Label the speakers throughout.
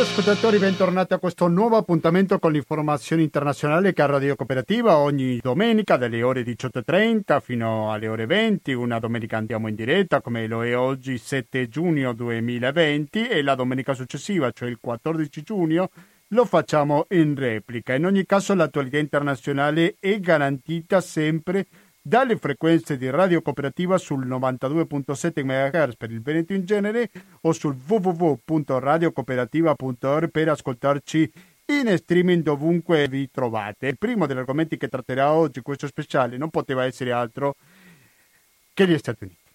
Speaker 1: ascoltatori, bentornati a questo nuovo appuntamento con l'informazione internazionale che a Radio Cooperativa ogni domenica dalle ore 18.30 fino alle ore 20. Una domenica andiamo in diretta come lo è oggi 7 giugno 2020 e la domenica successiva, cioè il 14 giugno, lo facciamo in replica. In ogni caso l'attualità internazionale è garantita sempre dalle frequenze di Radio Cooperativa sul 92.7 MHz per il Veneto in genere o sul www.radiocooperativa.org per ascoltarci in streaming dovunque vi trovate. Il primo degli argomenti che tratterà oggi questo speciale non poteva essere altro che gli Stati Uniti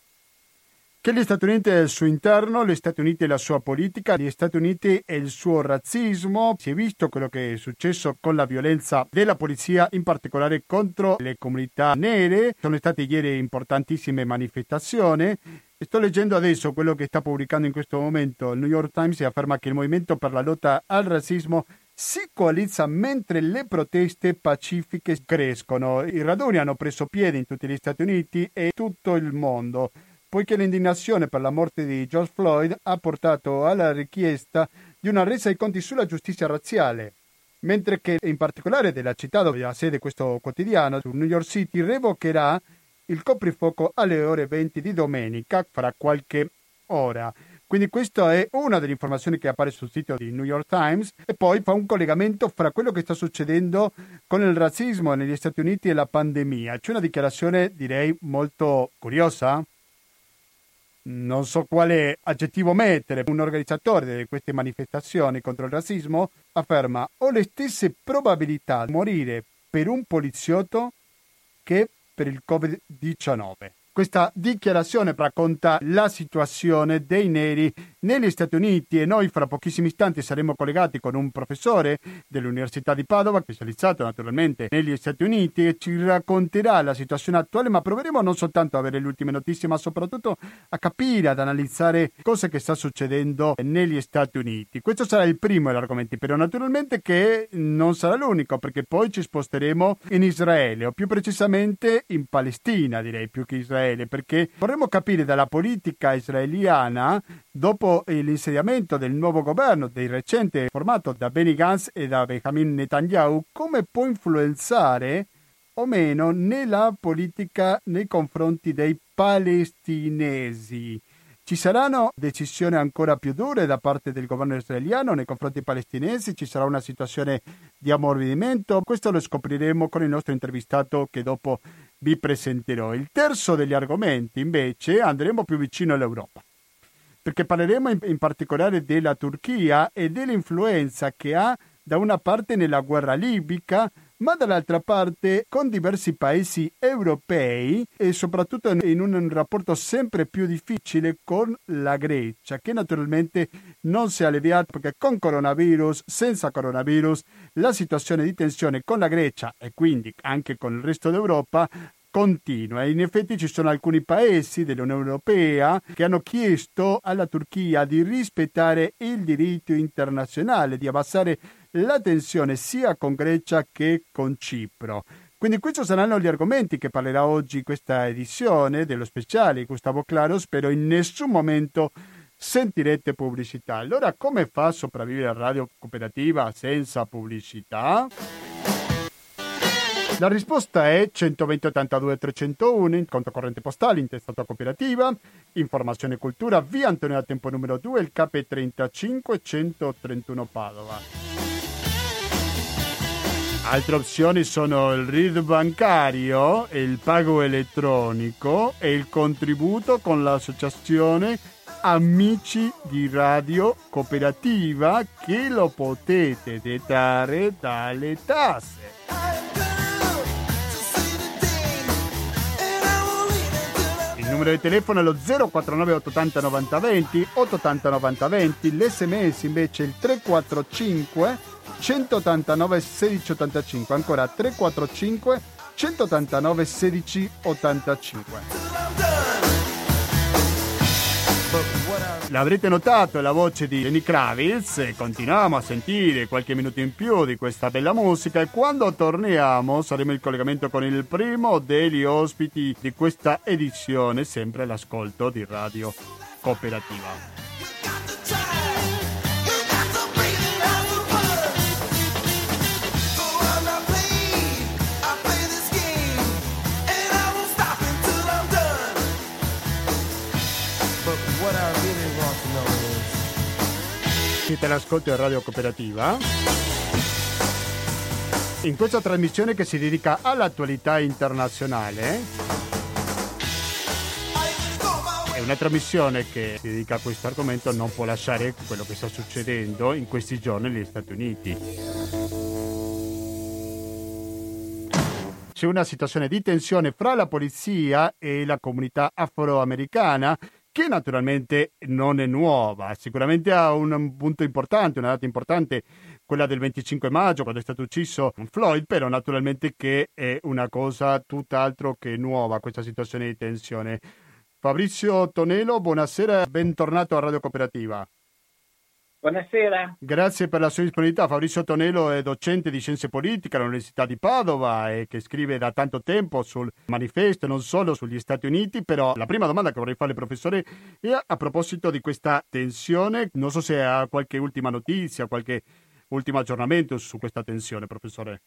Speaker 1: che gli Stati Uniti e il suo interno, gli Stati Uniti e la sua politica, gli Stati Uniti e il suo razzismo. Si è visto quello che è successo con la violenza della polizia, in particolare contro le comunità nere. Sono state ieri importantissime manifestazioni. Sto leggendo adesso quello che sta pubblicando in questo momento il New York Times e afferma che il movimento per la lotta al razzismo si coalizza mentre le proteste pacifiche crescono. I raduni hanno preso piede in tutti gli Stati Uniti e tutto il mondo poiché l'indignazione per la morte di George Floyd ha portato alla richiesta di una resa ai conti sulla giustizia razziale, mentre che in particolare della città dove ha sede questo quotidiano, New York City, revocherà il coprifuoco alle ore 20 di domenica, fra qualche ora. Quindi questa è una delle informazioni che appare sul sito di New York Times e poi fa un collegamento fra quello che sta succedendo con il razzismo negli Stati Uniti e la pandemia. C'è una dichiarazione direi molto curiosa non so quale aggettivo mettere, un organizzatore di queste manifestazioni contro il razzismo afferma ho le stesse probabilità di morire per un poliziotto che per il Covid-19. Questa dichiarazione racconta la situazione dei neri negli Stati Uniti e noi fra pochissimi istanti saremo collegati con un professore dell'Università di Padova, specializzato naturalmente negli Stati Uniti, e ci racconterà la situazione attuale, ma proveremo non soltanto a avere le ultime notizie, ma soprattutto a capire, ad analizzare cosa sta succedendo negli Stati Uniti. Questo sarà il primo degli argomenti, però naturalmente che non sarà l'unico, perché poi ci sposteremo in Israele, o più precisamente in Palestina, direi più che Israele Israele, perché vorremmo capire dalla politica israeliana, dopo l'insediamento del nuovo governo, del recente formato da Benny Gantz e da Benjamin Netanyahu, come può influenzare o meno nella politica nei confronti dei palestinesi. Ci saranno decisioni ancora più dure da parte del governo israeliano nei confronti palestinesi? Ci sarà una situazione di ammorbidimento? Questo lo scopriremo con il nostro intervistato che dopo vi presenterò. Il terzo degli argomenti, invece, andremo più vicino all'Europa, perché parleremo in, in particolare della Turchia e dell'influenza che ha da una parte nella guerra libica, ma dall'altra parte con diversi paesi europei e soprattutto in un rapporto sempre più difficile con la Grecia, che naturalmente non si è alleviata perché con coronavirus, senza coronavirus, la situazione di tensione con la Grecia e quindi anche con il resto d'Europa continua. In effetti ci sono alcuni paesi dell'Unione Europea che hanno chiesto alla Turchia di rispettare il diritto internazionale, di abbassare la tensione sia con Grecia che con Cipro. Quindi questi saranno gli argomenti che parlerà oggi questa edizione dello speciale Gustavo Claro. Spero in nessun momento sentirete pubblicità. Allora come fa a sopravvivere a Radio Cooperativa senza pubblicità? La risposta è 120 82 301 in conto corrente postale intestato a cooperativa, informazione e cultura via Antonio da Tempo numero 2, il KP35 131 Padova. Altre opzioni sono il RID bancario, il pago elettronico e il contributo con l'associazione Amici di Radio Cooperativa che lo potete dettare dalle tasse. numero di telefono è lo 049 880 90 20 880 90 20 l'sms invece è il 345 189 16 85 ancora 345 189 16 85 L'avrete notato, la voce di Lenny Kravitz continuiamo a sentire qualche minuto in più di questa bella musica e quando torniamo saremo in collegamento con il primo degli ospiti di questa edizione, sempre all'ascolto di Radio Cooperativa. Siete all'ascolto di Radio Cooperativa. In questa trasmissione che si dedica all'attualità internazionale, è una trasmissione che si dedica a questo argomento, non può lasciare quello che sta succedendo in questi giorni negli Stati Uniti. C'è una situazione di tensione fra la polizia e la comunità afroamericana che naturalmente non è nuova, sicuramente ha un punto importante, una data importante, quella del 25 maggio, quando è stato ucciso Floyd, però naturalmente che è una cosa tutt'altro che nuova questa situazione di tensione. Fabrizio Tonelo, buonasera, bentornato a Radio Cooperativa.
Speaker 2: Buonasera.
Speaker 1: Grazie per la sua disponibilità. Fabrizio Tonello è docente di scienze politiche all'Università di Padova e che scrive da tanto tempo sul manifesto, non solo sugli Stati Uniti, però la prima domanda che vorrei fare al professore è a proposito di questa tensione. Non so se ha qualche ultima notizia, qualche ultimo aggiornamento su questa tensione, professore.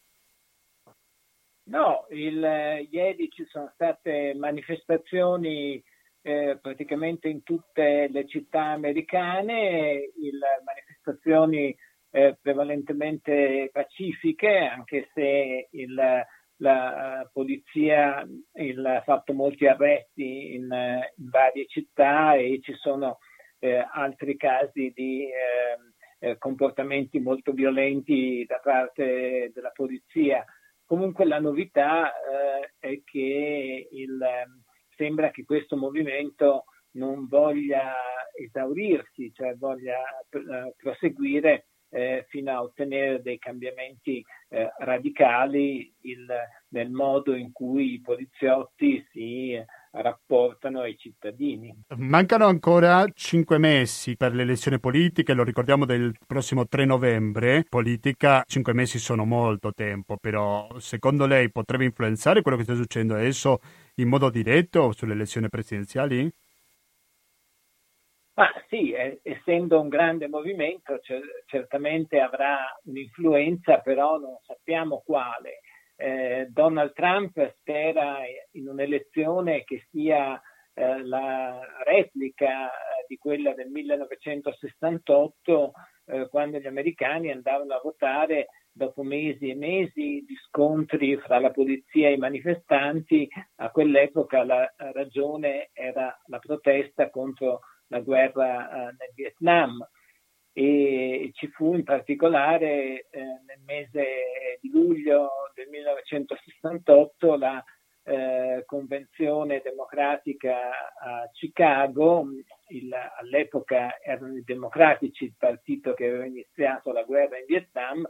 Speaker 2: No, il, ieri ci sono state manifestazioni eh, praticamente in tutte le città americane, il, manifestazioni eh, prevalentemente pacifiche, anche se il, la polizia ha fatto molti arresti in, in, varie città e ci sono eh, altri casi di eh, eh, comportamenti molto violenti da parte della polizia. Comunque la novità eh, è che il, sembra che questo movimento non voglia esaurirsi, cioè voglia eh, proseguire eh, fino a ottenere dei cambiamenti eh, radicali il, nel modo in cui i poliziotti si rapportano ai cittadini.
Speaker 1: Mancano ancora cinque mesi per le elezioni politiche, lo ricordiamo del prossimo 3 novembre. Politica, cinque mesi sono molto tempo, però secondo lei potrebbe influenzare quello che sta succedendo adesso in modo diretto sulle elezioni presidenziali?
Speaker 2: Ah, sì, eh, essendo un grande movimento c- certamente avrà un'influenza, però non sappiamo quale. Eh, Donald Trump spera in un'elezione che sia eh, la replica di quella del 1968, eh, quando gli americani andavano a votare dopo mesi e mesi di scontri fra la polizia e i manifestanti, a quell'epoca la ragione era la protesta contro la guerra eh, nel Vietnam. E ci fu in particolare eh, nel mese di luglio del 1968 la eh, convenzione democratica a Chicago, il, all'epoca erano i democratici il partito che aveva iniziato la guerra in Vietnam,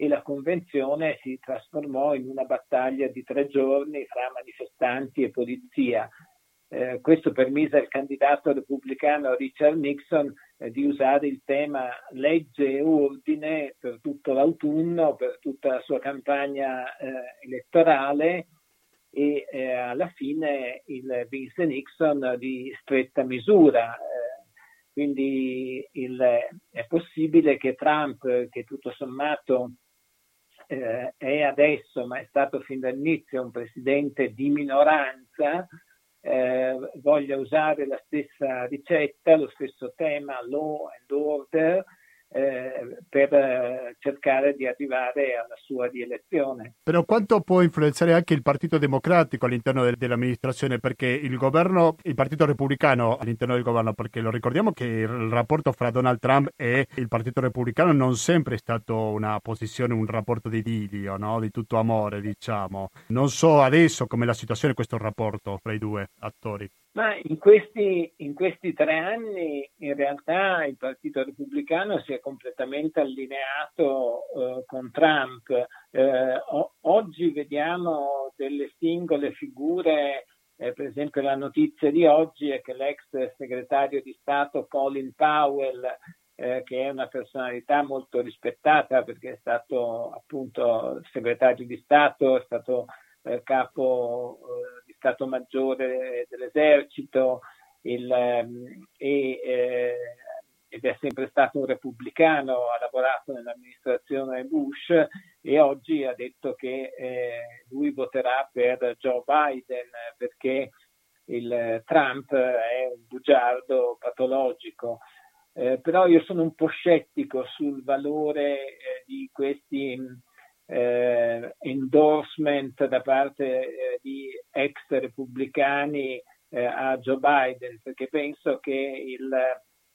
Speaker 2: e la convenzione si trasformò in una battaglia di tre giorni fra manifestanti e polizia. Eh, questo permise al candidato repubblicano Richard Nixon eh, di usare il tema legge e ordine per tutto l'autunno, per tutta la sua campagna eh, elettorale e eh, alla fine il vinse Nixon di stretta misura. Eh, quindi il, è possibile che Trump, che tutto sommato eh, è adesso, ma è stato fin dall'inizio un presidente di minoranza, eh, voglia usare la stessa ricetta, lo stesso tema law and order, eh, per eh, cercare di arrivare alla sua rielezione.
Speaker 1: Però quanto può influenzare anche il Partito Democratico all'interno del, dell'amministrazione? Perché il governo, il Partito Repubblicano all'interno del governo, perché lo ricordiamo che il rapporto fra Donald Trump e il Partito Repubblicano non sempre è stato una posizione, un rapporto di idilio, no? di tutto amore, diciamo. Non so adesso com'è la situazione questo rapporto fra i due attori.
Speaker 2: Ma in questi, in questi, tre anni in realtà il Partito Repubblicano si è completamente allineato eh, con Trump. Eh, o- oggi vediamo delle singole figure, eh, per esempio la notizia di oggi è che l'ex segretario di Stato Colin Powell, eh, che è una personalità molto rispettata perché è stato appunto segretario di Stato, è stato eh, capo eh, Stato Maggiore dell'Esercito il, ehm, e, eh, ed è sempre stato un repubblicano, ha lavorato nell'amministrazione Bush e oggi ha detto che eh, lui voterà per Joe Biden perché il Trump è un bugiardo patologico. eh, però io sono un po' scettico sul valore eh, di questi eh, endorsement da parte eh, di ex repubblicani eh, a Joe Biden, perché penso che il,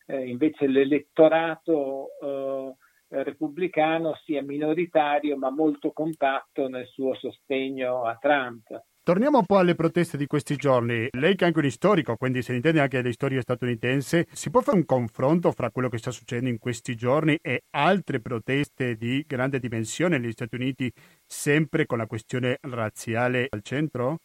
Speaker 2: eh, invece l'elettorato repubblicano sia minoritario ma molto compatto nel suo sostegno a Trump.
Speaker 1: Torniamo un po' alle proteste di questi giorni. Lei che è anche un storico, quindi se ne intende anche delle storie statunitense, si può fare un confronto fra quello che sta succedendo in questi giorni e altre proteste di grande dimensione negli Stati Uniti, sempre con la questione razziale al centro?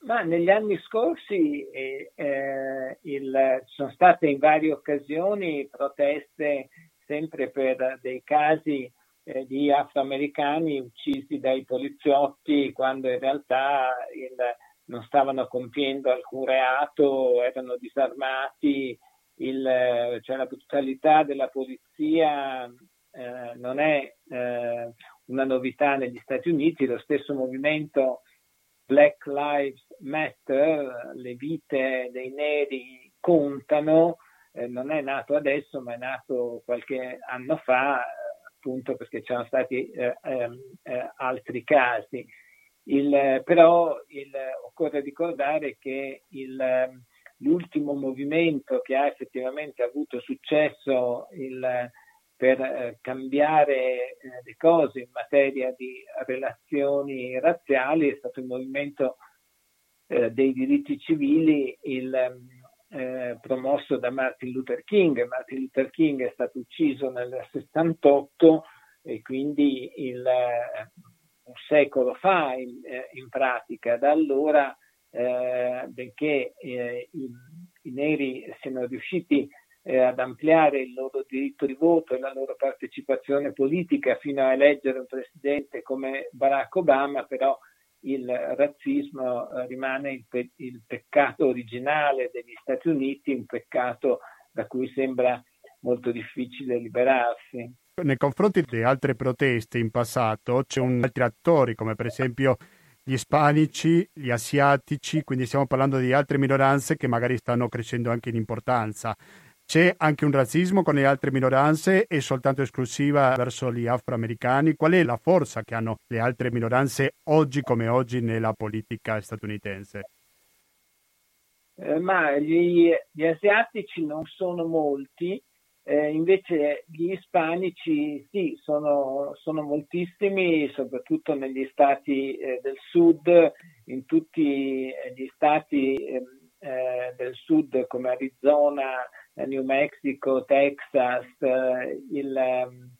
Speaker 2: Ma negli anni scorsi eh, eh, il, sono state in varie occasioni proteste sempre per dei casi eh, di afroamericani uccisi dai poliziotti quando in realtà il, non stavano compiendo alcun reato, erano disarmati, il, cioè la brutalità della polizia eh, non è eh, una novità negli Stati Uniti, lo stesso movimento Black Lives Matter, le vite dei neri contano, eh, non è nato adesso ma è nato qualche anno fa appunto perché c'erano stati eh, ehm, eh, altri casi. Il, però il, occorre ricordare che il, l'ultimo movimento che ha effettivamente avuto successo per eh, cambiare eh, le cose in materia di relazioni razziali è stato il movimento eh, dei diritti civili, il, eh, promosso da Martin Luther King. Martin Luther King è stato ucciso nel 68 e quindi il, un secolo fa in, in pratica. Da allora, eh, benché eh, i, i, neri siano riusciti ad ampliare il loro diritto di voto e la loro partecipazione politica fino a eleggere un presidente come Barack Obama, però il razzismo eh, rimane il, pe- il, peccato originale degli Stati Uniti, un peccato da cui sembra molto difficile liberarsi.
Speaker 1: Nei confronti di altre proteste in passato c'è un altri attori come per esempio gli ispanici, gli asiatici, quindi stiamo parlando di altre minoranze che magari stanno crescendo anche in importanza. C'è anche un razzismo con le altre minoranze e soltanto esclusiva verso gli afroamericani? Qual è la forza che hanno le altre minoranze oggi come oggi nella politica statunitense?
Speaker 2: Eh, ma gli, gli, asiatici non sono molti, eh, invece gli ispanici sì, sono, sono moltissimi, soprattutto negli stati eh, del sud, in tutti gli stati ehm, eh, del sud come Arizona, New Mexico, Texas, eh, il, ehm,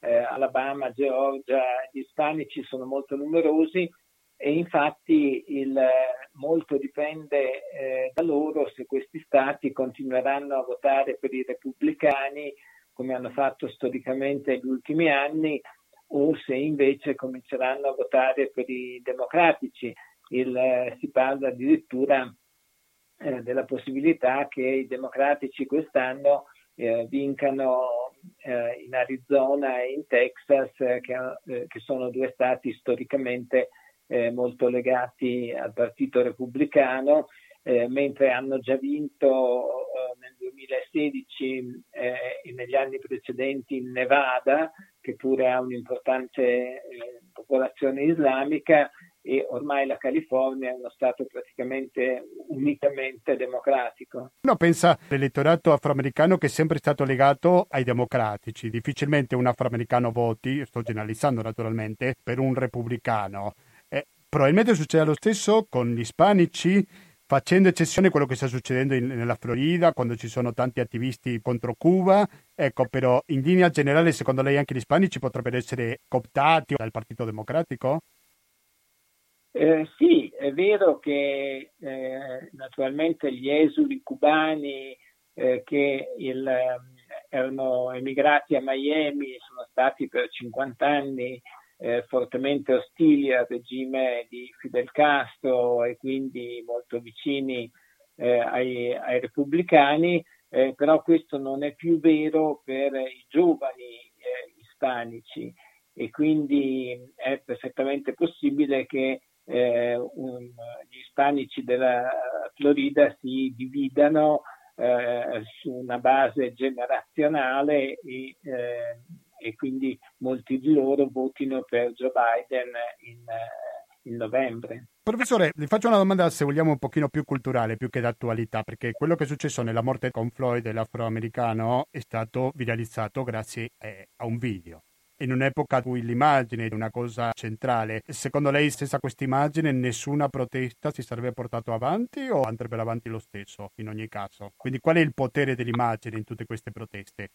Speaker 2: eh, Alabama, Georgia, gli ispanici sono molto numerosi e infatti il, molto dipende eh, da loro se questi stati continueranno a votare per i repubblicani come hanno fatto storicamente negli ultimi anni o se invece cominceranno a votare per i democratici. Il, si parla addirittura eh, della possibilità che i democratici quest'anno eh, vincano eh, in Arizona e in Texas, eh, che, eh, che, sono due stati storicamente molto legati al Partito Repubblicano, mentre hanno già vinto nel 2016 e negli anni precedenti in Nevada, che pure ha un'importante popolazione islamica, e ormai la California è uno Stato praticamente unicamente democratico.
Speaker 1: Uno pensa all'elettorato afroamericano che è sempre stato legato ai democratici, difficilmente un afroamericano voti, sto generalizzando naturalmente, per un repubblicano. Eh, probabilmente succede lo stesso con gli ispanici, facendo eccezione a quello che sta succedendo in, nella Florida, quando ci sono tanti attivisti contro Cuba. Ecco, però in linea generale, secondo lei anche gli ispanici potrebbero essere cooptati dal Partito Democratico?
Speaker 2: Eh, sì, è vero che eh, naturalmente gli esuli cubani eh, che il, ehm, erano emigrati a Miami sono stati per 50 anni eh, fortemente ostili al regime di Fidel Castro e quindi molto vicini eh, ai, ai, repubblicani, eh, però questo non è più vero per i giovani ispanici. E quindi è perfettamente possibile che eh, un, gli ispanici della Florida si dividano eh, su una base generazionale e, eh, e, quindi molti di loro votino per Joe Biden in, eh, in novembre.
Speaker 1: Professore, vi faccio una domanda se vogliamo un pochino più culturale, più che d'attualità, perché quello che è successo nella morte con Floyd, l'afroamericano, è stato viralizzato grazie eh, a un video in un'epoca in cui l'immagine è una cosa centrale. Secondo lei, senza questa immagine, nessuna protesta si sarebbe portato avanti o andrebbe avanti lo stesso in ogni caso? Quindi qual è il potere dell'immagine in tutte queste proteste?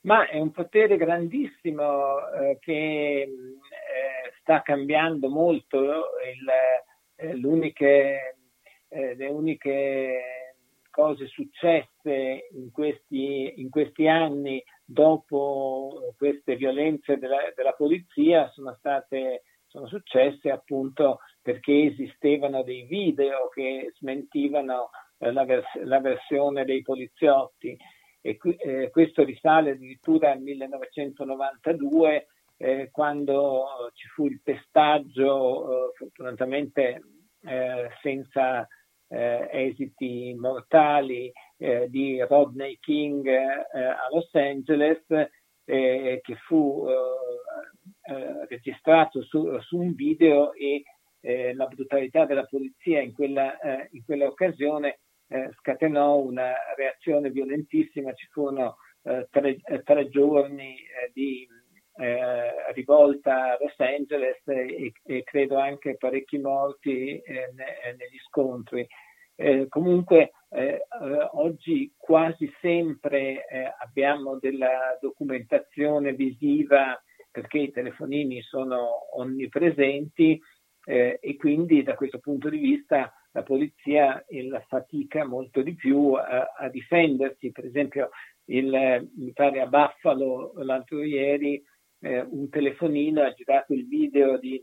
Speaker 2: Ma è un potere grandissimo eh, che eh, sta cambiando molto il, eh, l'uniche, eh, le uniche cose successe in questi, in questi anni dopo queste violenze della, della polizia sono state sono successe appunto perché esistevano dei video che smentivano eh, la, vers- la, versione dei poliziotti. E qui, eh, questo risale addirittura al 1992 eh, quando ci fu il pestaggio eh, fortunatamente eh, senza eh, esiti mortali eh, di Rodney King eh, a Los Angeles eh, che fu registrato su, su, un video e la brutalità della polizia in quella, in quella occasione scatenò una reazione violentissima, ci furono tre, tre, giorni di eh, rivolta a Los Angeles e, e, credo anche parecchi morti eh, ne, negli scontri. Eh, comunque eh, eh, oggi quasi sempre eh, abbiamo della documentazione visiva perché i telefonini sono onnipresenti e quindi da questo punto di vista la polizia fatica molto di più a, a difendersi. Per esempio il, mi pare a Buffalo l'altro ieri eh, un telefonino ha girato il video di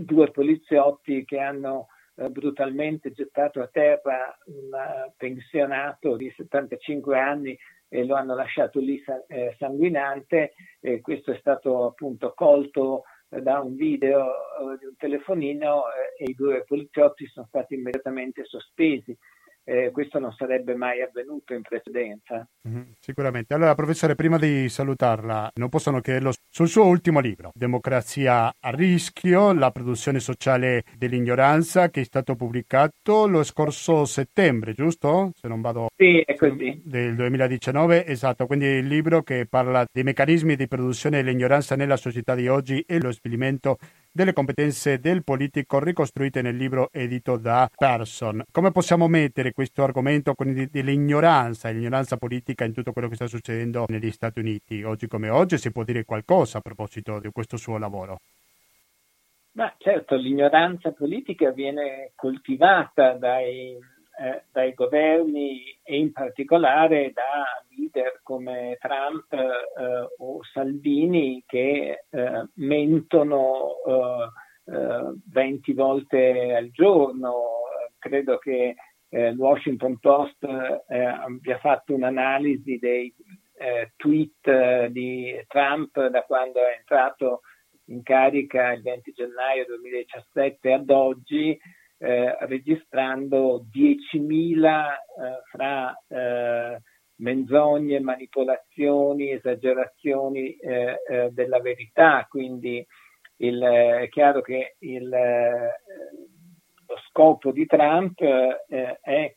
Speaker 2: due poliziotti che hanno brutalmente gettato a terra un eh, pensionato di 75 anni e lo hanno lasciato lì eh, sanguinante. E questo è stato appunto colto da un video di un telefonino e i due poliziotti sono stati immediatamente sospesi eh, questo non sarebbe mai avvenuto in precedenza.
Speaker 1: Mm-hmm, sicuramente. Allora, professore, prima di salutarla, non possono chiederlo sul suo ultimo libro, Democrazia a rischio, la produzione sociale dell'ignoranza, che è stato pubblicato lo scorso settembre, giusto? Se non vado...
Speaker 2: Sì, è così.
Speaker 1: Del 2019, esatto. Quindi il libro che parla dei meccanismi di produzione dell'ignoranza nella società di oggi e lo svilimento delle competenze del politico ricostruite nel libro edito da Person. Come possiamo mettere questo argomento quindi dell'ignoranza, l'ignoranza politica in tutto quello che sta succedendo negli Stati Uniti? Oggi come oggi si può dire qualcosa a proposito di questo suo lavoro?
Speaker 2: Ma certo, l'ignoranza politica viene coltivata dai eh, dai governi e in particolare da leader come Trump eh, o Salvini che eh, mentono 20 eh, volte al giorno. Credo che eh, il Washington Post abbia fatto un'analisi dei tweet di Trump da quando è entrato in carica il 20 gennaio 2017 ad oggi eh, registrando 10.000 eh, fra eh, menzogne, manipolazioni, esagerazioni eh, eh, della verità, quindi il, è chiaro che il, lo scopo di Trump è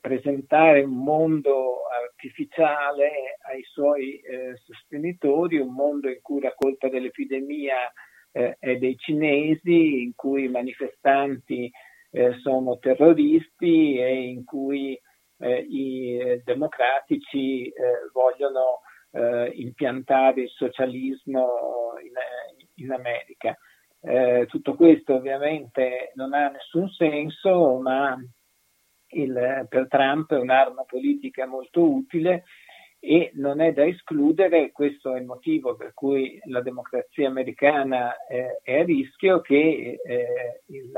Speaker 2: presentare un mondo artificiale ai suoi sostenitori, un mondo in cui la colpa dell'epidemia è dei cinesi, in cui i manifestanti eh, sono terroristi e in cui eh, i eh, democratici eh, vogliono eh, impiantare il socialismo in, in America. tutto questo ovviamente non ha nessun senso, ma il, per Trump è un'arma politica molto utile e non è da escludere, questo è il motivo per cui la democrazia americana eh, è a rischio, che eh, il,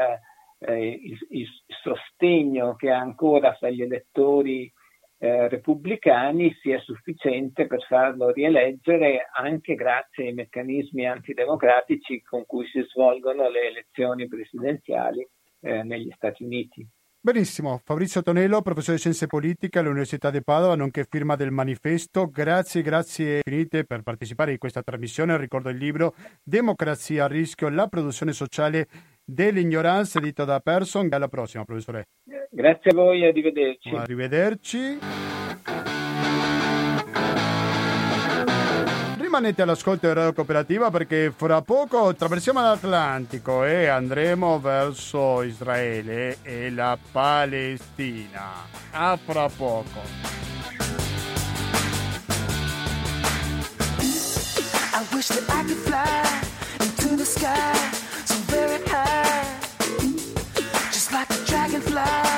Speaker 2: eh, il, il, sostegno che ha ancora fra gli elettori eh, repubblicani sia sufficiente per farlo rieleggere anche grazie ai meccanismi antidemocratici con cui si svolgono le elezioni presidenziali eh, negli Stati Uniti.
Speaker 1: Benissimo, Fabrizio Tonello, professore di Scienze Politiche all'Università di Padova, nonché firma del manifesto. Grazie, grazie infinite per partecipare in questa trasmissione. Ricordo il libro Democrazia a rischio, la produzione sociale dell'ignoranza, edito da Person. Alla prossima, professore.
Speaker 2: Grazie a voi, arrivederci.
Speaker 1: Arrivederci. rimanete all'ascolto di Radio Cooperativa perché fra poco attraversiamo l'Atlantico e andremo verso Israele e la Palestina. A fra poco. I wish that I could fly into the sky so very high just like a dragonfly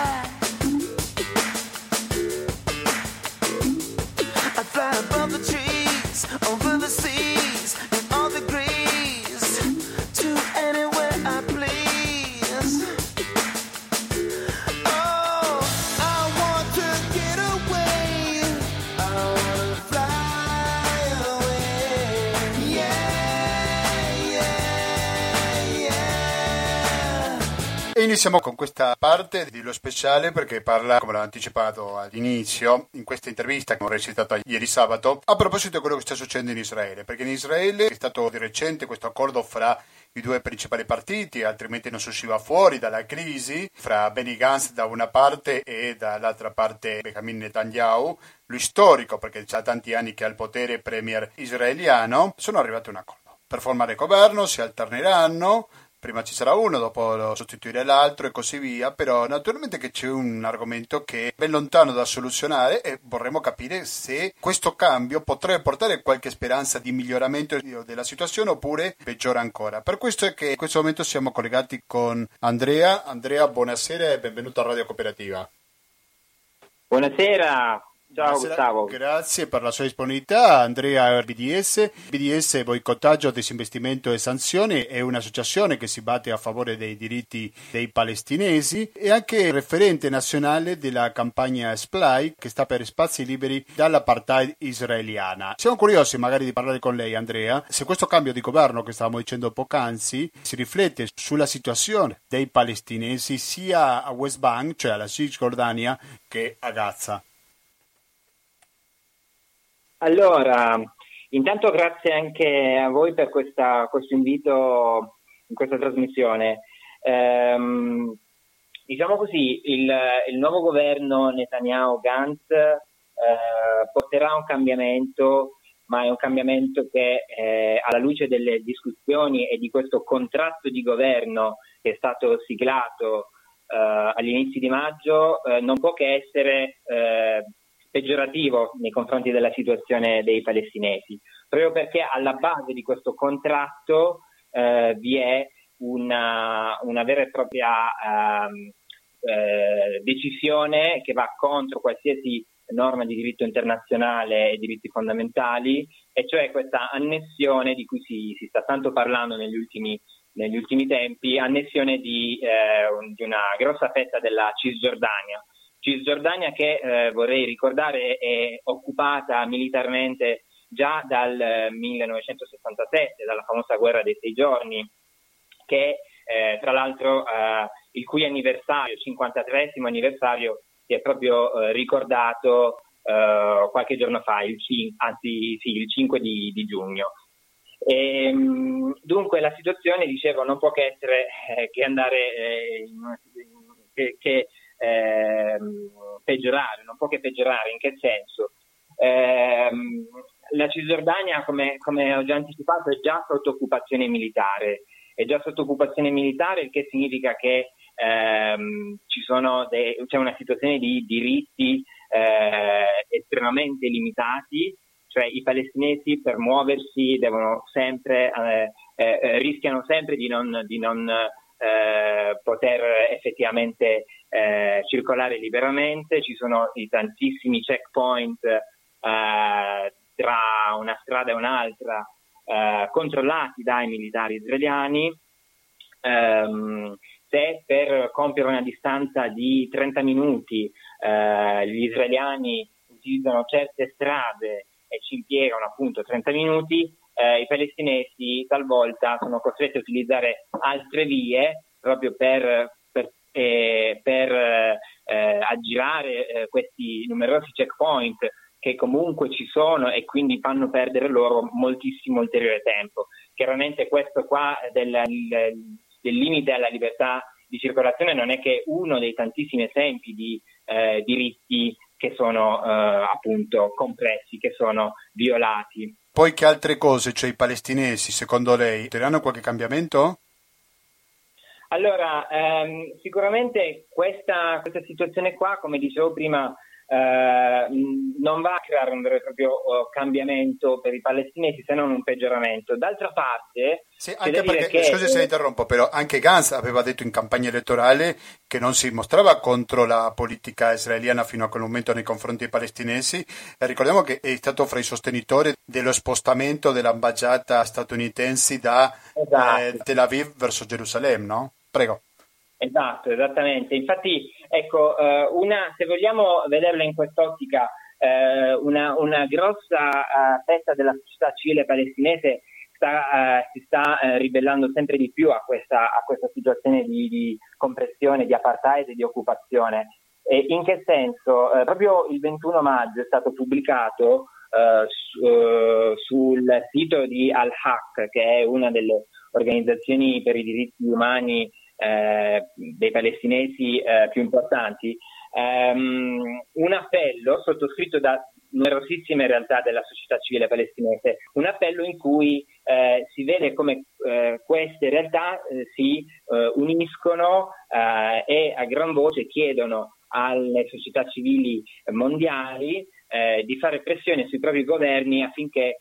Speaker 1: iniziamo con questa parte di Lo Speciale perché parla, come l'ho anticipato all'inizio, in questa intervista che ho recitato ieri sabato, a proposito di quello che sta succedendo in Israele. Perché in Israele è stato di recente questo accordo fra i due principali partiti, altrimenti non si usciva fuori dalla crisi fra Benny Gantz da una parte e dall'altra parte Benjamin Netanyahu, lui storico perché ha tanti anni che è al potere premier israeliano, sono arrivati a un accordo. Per formare governo si alterneranno, prima ci sarà uno, dopo lo sostituire l'altro e così via, però naturalmente che c'è un argomento che è ben lontano da soluzionare e vorremmo capire se questo cambio potrebbe portare qualche speranza di miglioramento della situazione oppure peggiora ancora. Per questo è che in questo momento siamo collegati con Andrea. Andrea, buonasera e benvenuto a Radio Cooperativa.
Speaker 3: Buonasera, Ciao
Speaker 1: Buonasera,
Speaker 3: Gustavo.
Speaker 1: Grazie per la sua disponibilità. Andrea BDS. BDS Boicottaggio, Disinvestimento e Sanzioni è un'associazione che si batte a favore dei diritti dei palestinesi e anche referente nazionale della campagna SPLY che sta per spazi liberi dall'apartheid israeliana. Siamo curiosi magari di parlare con lei Andrea se questo cambio di governo che stavamo dicendo poc'anzi si riflette sulla situazione dei palestinesi sia a West Bank, cioè alla Cisgiordania, che a Gaza.
Speaker 3: Allora, intanto grazie anche a voi per questa, questo invito in questa trasmissione. Ehm, diciamo così, il, il, nuovo governo Netanyahu-Gantz eh, porterà un cambiamento, ma è un cambiamento che eh, alla luce delle discussioni e di questo contratto di governo che è stato siglato eh, agli inizi di maggio eh, non può che essere eh, peggiorativo nei confronti della situazione dei palestinesi, proprio perché alla base di questo contratto eh, vi è una, una, vera e propria ehm, eh, decisione che va contro qualsiasi norma di diritto internazionale e diritti fondamentali, e cioè questa annessione di cui si, si sta tanto parlando negli ultimi, negli ultimi tempi, annessione di, eh, di una grossa fetta della Cisgiordania Cisgiordania che eh, vorrei ricordare è occupata militarmente già dal 1967, dalla famosa guerra dei sei giorni, che eh, tra l'altro eh, il cui anniversario, 53 anniversario, si è proprio eh, ricordato eh, qualche giorno fa, il, anzi sì, il 5 di, di giugno. E, ehm, dunque la situazione, dicevo, non può che essere eh, che andare che, che eh, peggiorare, non può che peggiorare, in che senso? Eh, la Cisgiordania, come, come, ho già anticipato, è già sotto occupazione militare, è già sotto occupazione militare, il che significa che ehm, de- c'è una situazione di diritti eh, estremamente limitati, cioè i palestinesi per muoversi devono sempre, eh, eh, rischiano sempre di non, di non eh, poter effettivamente eh, circolare liberamente, ci sono i tantissimi checkpoint eh, tra una strada e un'altra eh, controllati dai militari israeliani. Um, se per compiere una distanza di 30 minuti eh, gli israeliani utilizzano certe strade e ci impiegano appunto 30 minuti, eh, i palestinesi talvolta sono costretti a utilizzare altre vie proprio per, per eh, per eh, aggirare eh, questi numerosi checkpoint che comunque ci sono e quindi fanno perdere loro moltissimo ulteriore tempo. Chiaramente questo qua del, del limite alla libertà di circolazione non è che uno dei tantissimi esempi di eh, diritti che sono eh, appunto compressi, che sono violati.
Speaker 1: Poi che altre cose, cioè i palestinesi, secondo lei, otterranno qualche cambiamento?
Speaker 3: Allora, ehm, sicuramente questa, questa situazione qua, come dicevo prima, eh, non va a creare un vero e proprio uh, cambiamento per i palestinesi se non un peggioramento. D'altra parte,
Speaker 1: sì, anche perché, che... scusi se interrompo, però anche Gantz aveva detto in campagna elettorale che non si mostrava contro la politica israeliana fino a quel momento nei confronti dei palestinesi. E ricordiamo che è stato fra i sostenitori dello spostamento dell'ambasciata statunitense da esatto. eh, Tel Aviv verso Gerusalemme, no? Prego.
Speaker 3: Esatto, esattamente. Infatti, ecco, eh, una, se vogliamo vederla in quest'ottica, eh, una, una, grossa uh, fetta della società civile palestinese sta, uh, si sta uh, ribellando sempre di più a questa, a questa situazione di, di, compressione, di apartheid e di occupazione. E in che senso? proprio il 21 maggio è stato pubblicato su, sul sito di Al-Haq, che è una delle organizzazioni per i diritti umani eh, dei palestinesi eh, più importanti, um, un appello sottoscritto da numerosissime realtà della società civile palestinese, un appello in cui eh, si vede come eh, queste realtà eh, si eh, uniscono e a gran voce chiedono alle società civili mondiali di fare pressione sui propri governi affinché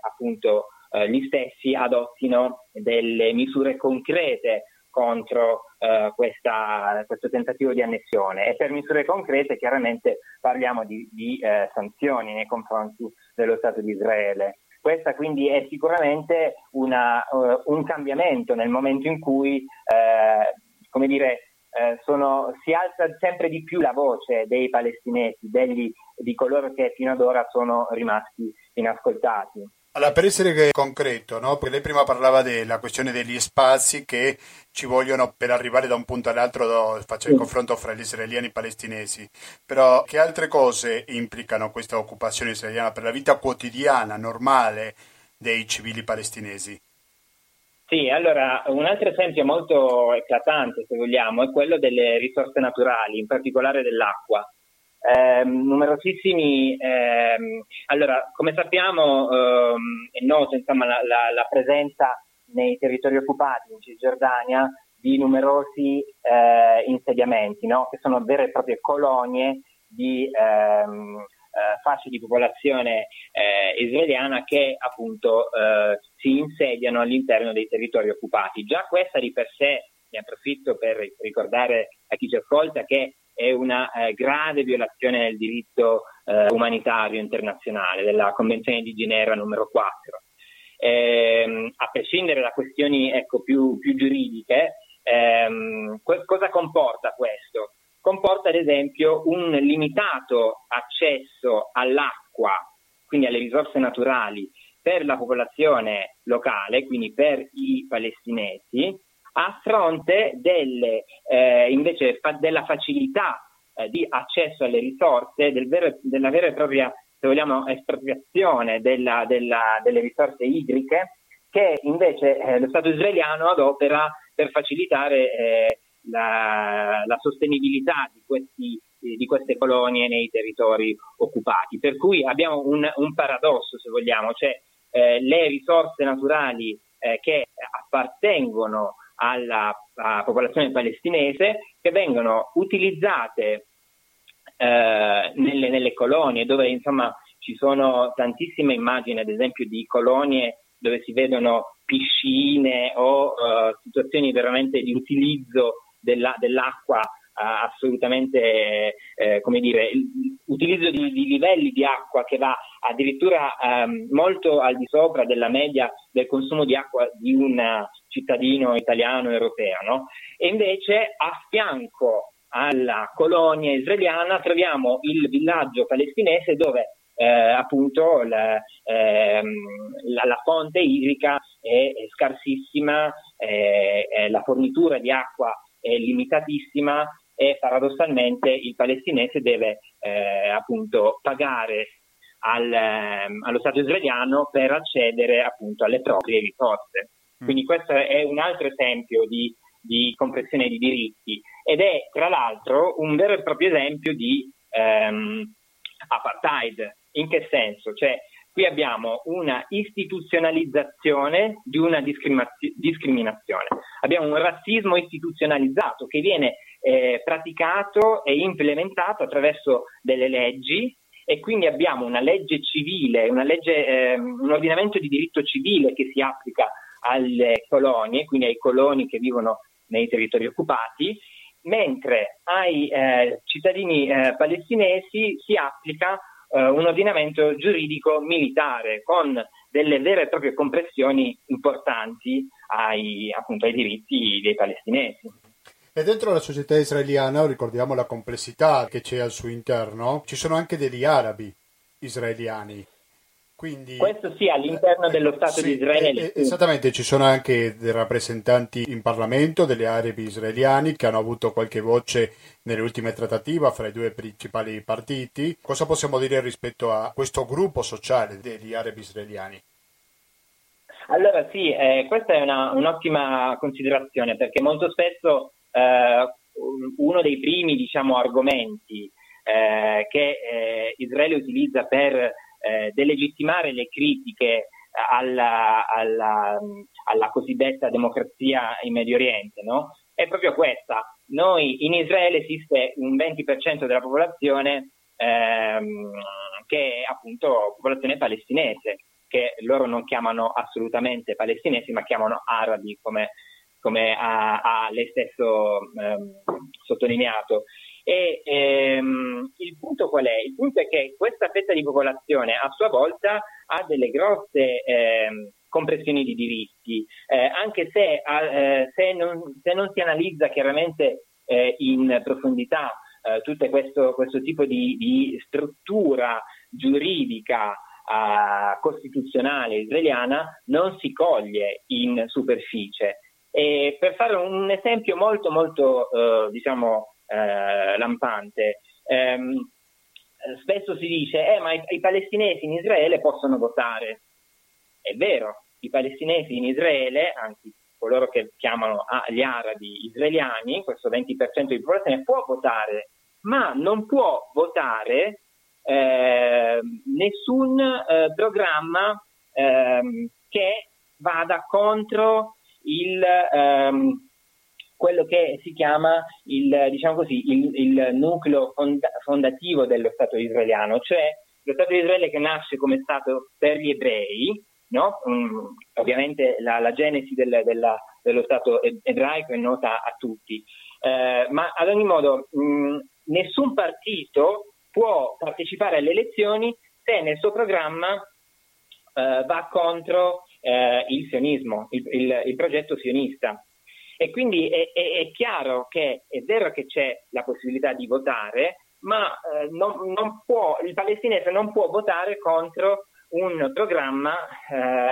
Speaker 3: appunto gli stessi adottino delle misure concrete contro eh, questa, questo tentativo di annessione e per misure concrete chiaramente parliamo di, di eh, sanzioni nei confronti dello Stato di Israele. Questa quindi è sicuramente una, uh, un cambiamento nel momento in cui, eh, come dire, eh, sono, si alza sempre di più la voce dei palestinesi, degli, di coloro che fino ad ora sono rimasti inascoltati.
Speaker 1: Allora, per essere concreto, no? perché lei prima parlava della questione degli spazi che ci vogliono per arrivare da un punto all'altro, faccio il confronto fra gli israeliani e i palestinesi, però che altre cose implicano questa occupazione israeliana per la vita quotidiana, normale dei civili palestinesi?
Speaker 3: Sì, allora un altro esempio molto eclatante, se vogliamo, è quello delle risorse naturali, in particolare dell'acqua. Eh, numerosissimi, ehm, allora come sappiamo ehm, è noto insomma, la, la, la, presenza nei territori occupati in Cisgiordania di numerosi eh, insediamenti no? che sono vere e proprie colonie di ehm, eh, fasce di popolazione eh, israeliana che appunto eh, si insediano all'interno dei territori occupati. Già questa di per sé, ne approfitto per ricordare a chi ci ascolta che è una eh, grave violazione del diritto eh, umanitario internazionale, della Convenzione di Ginevra numero 4. Eh, a prescindere da questioni ecco, più, più, giuridiche, ehm, que- cosa comporta questo? Comporta ad esempio un limitato accesso all'acqua, quindi alle risorse naturali, per la popolazione locale, quindi per i palestinesi, a fronte delle, eh, invece fa, della facilità eh, di accesso alle risorse, del vero, della vera e propria, se vogliamo, espropriazione della, della, delle risorse idriche che invece eh, lo Stato israeliano adopera per facilitare eh, la, la, sostenibilità di, questi, di, queste colonie nei territori occupati. Per cui abbiamo un, un paradosso, se vogliamo, cioè eh, le risorse naturali eh, che appartengono alla, alla popolazione palestinese che vengono utilizzate eh, nelle, nelle, colonie dove insomma ci sono tantissime immagini ad esempio di colonie dove si vedono piscine o uh, situazioni veramente di utilizzo della, dell'acqua uh, assolutamente, eh, come dire, utilizzo di, di, livelli di acqua che va addirittura um, molto al di sopra della media del consumo di acqua di un cittadino italiano europeo. No? E invece a fianco alla colonia israeliana troviamo il villaggio palestinese dove eh, appunto la, eh, la, la, fonte idrica è, è scarsissima, eh, la fornitura di acqua è limitatissima e paradossalmente il palestinese deve eh, appunto pagare al, ehm, allo Stato israeliano per accedere appunto alle proprie risorse. Mm. Quindi questo è un altro esempio di, di compressione di diritti ed è tra l'altro un vero e proprio esempio di ehm, apartheid. In che senso? Cioè, qui abbiamo una istituzionalizzazione di una discriminazione. Abbiamo un razzismo istituzionalizzato che viene eh, praticato e implementato attraverso delle leggi e quindi abbiamo una legge civile, una legge, eh, un ordinamento di diritto civile che si applica alle colonie, quindi ai coloni che vivono nei territori occupati, mentre ai eh, cittadini eh, palestinesi si applica eh, un ordinamento giuridico militare con delle vere e proprie compressioni importanti ai, appunto, ai diritti dei palestinesi.
Speaker 1: E dentro la società israeliana, ricordiamo la complessità che c'è al suo interno, ci sono anche degli arabi israeliani. Quindi,
Speaker 3: Questo sì, all'interno eh, dello Stato sì, di Israele.
Speaker 1: Eh, esattamente, ci sono anche dei rappresentanti in Parlamento degli arabi israeliani che hanno avuto qualche voce nelle ultime trattative fra i due principali partiti. Cosa possiamo dire rispetto a questo gruppo sociale degli arabi israeliani?
Speaker 3: Allora sì, eh, questa è una, un'ottima considerazione perché molto spesso eh, uno dei primi diciamo, argomenti eh, che eh, Israele utilizza per eh, delegittimare le critiche alla, alla, alla, cosiddetta democrazia in Medio Oriente no? è proprio questa. Noi in Israele esiste un 20% della popolazione ehm, che è appunto popolazione palestinese, che loro non chiamano assolutamente palestinesi, ma chiamano arabi come come ha, ha lei stesso ehm, sottolineato. E ehm, il punto qual è? Il punto è che questa fetta di popolazione a sua volta ha delle grosse ehm, compressioni di diritti, eh, anche se, eh, se, non, se, non, si analizza chiaramente eh, in profondità eh, tutto questo, questo, tipo di, di struttura giuridica uh, costituzionale israeliana, non si coglie in superficie. E per fare un esempio molto molto eh, diciamo eh, lampante, ehm, spesso si dice eh, ma i, i, palestinesi in Israele possono votare. È vero, i palestinesi in Israele, anzi coloro che chiamano gli arabi israeliani, questo 20% di popolazione può votare, ma non può votare eh, nessun eh, programma ehm, che vada contro il, ehm, quello che si chiama il, diciamo così, il, il nucleo fonda- fondativo dello Stato israeliano, cioè lo Stato di Israele che nasce come Stato per gli ebrei, no? um, ovviamente la, la genesi del, della, dello Stato ebraico è nota a tutti, eh, ma ad ogni modo mh, nessun partito può partecipare alle elezioni se nel suo programma eh, va contro eh, il sionismo, il, il, il, progetto sionista. E quindi è, è, è, chiaro che è vero che c'è la possibilità di votare, ma eh, non, non può, il palestinese non può votare contro un programma,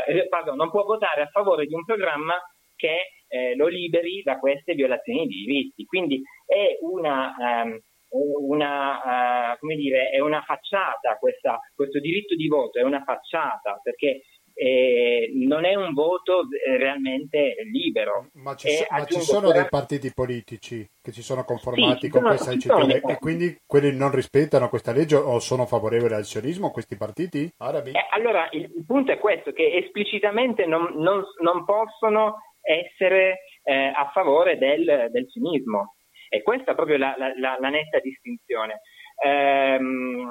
Speaker 3: eh, pardon, non può votare a favore di un programma che eh, lo liberi da queste violazioni di diritti. Quindi è una, um, una, uh, come dire, è una facciata questa, questo diritto di voto, è una facciata perché eh, non è un voto eh, realmente libero.
Speaker 1: Ma ci, so, ma ci sono dei partiti politici che si sono conformati sì, con sono, questa legge e quindi quelli non rispettano questa legge o sono favorevoli al sionismo, questi partiti arabi?
Speaker 3: Eh, allora il, il, punto è questo, che esplicitamente non, non, non possono essere eh, a favore del, del, sionismo. E questa è proprio la, la, la, la netta distinzione. Ehm,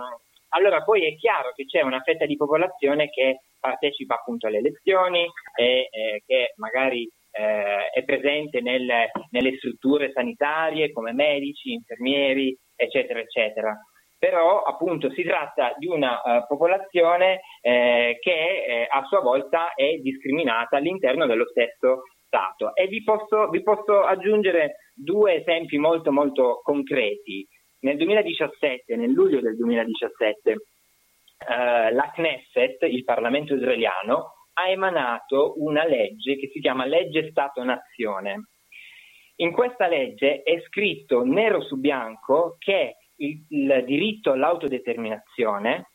Speaker 3: allora poi è chiaro che c'è una fetta di popolazione che partecipa appunto alle elezioni e eh, che magari eh, è presente nel, nelle strutture sanitarie come medici, infermieri, eccetera, eccetera. Però appunto si tratta di una uh, popolazione eh, che eh, a sua volta è discriminata all'interno dello stesso Stato. E vi posso, vi posso aggiungere due esempi molto molto concreti. Nel 2017, nel luglio del 2017, eh, la Knesset, il Parlamento israeliano, ha emanato una legge che si chiama legge Stato-Nazione. In questa legge è scritto nero su bianco che il, il diritto all'autodeterminazione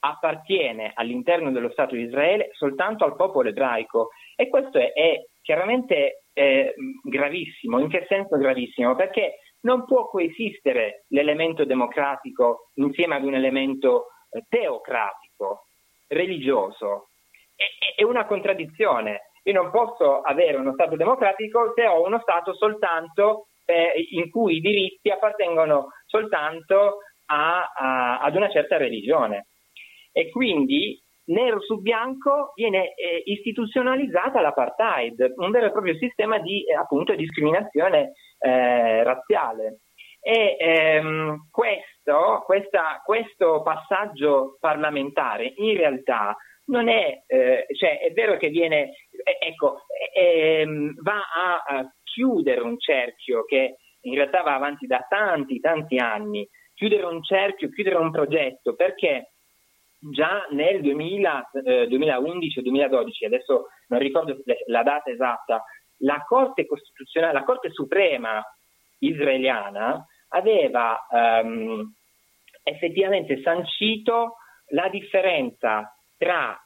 Speaker 3: appartiene all'interno dello Stato di Israele soltanto al popolo ebraico e questo è, è chiaramente eh, gravissimo. In che senso gravissimo? Perché non può coesistere l'elemento democratico insieme ad un elemento eh, teocratico, religioso. È, è una contraddizione. Io non posso avere uno Stato democratico se ho uno Stato soltanto eh, in cui i diritti appartengono soltanto a, a, ad una certa religione. E quindi nero su bianco viene eh, istituzionalizzata l'apartheid, un vero e proprio sistema di eh, appunto, discriminazione eh, razziale. E ehm, questo, questa, questo passaggio parlamentare in realtà non è, eh, cioè è vero che viene, eh, ecco, ehm, va a, a, chiudere un cerchio che in realtà va avanti da tanti, tanti anni, chiudere un cerchio, chiudere un progetto, perché già nel 2000, eh, 2011 o 2012, adesso non ricordo la data esatta, la Corte Costituzionale, la Corte Suprema israeliana aveva ehm, effettivamente sancito la differenza tra,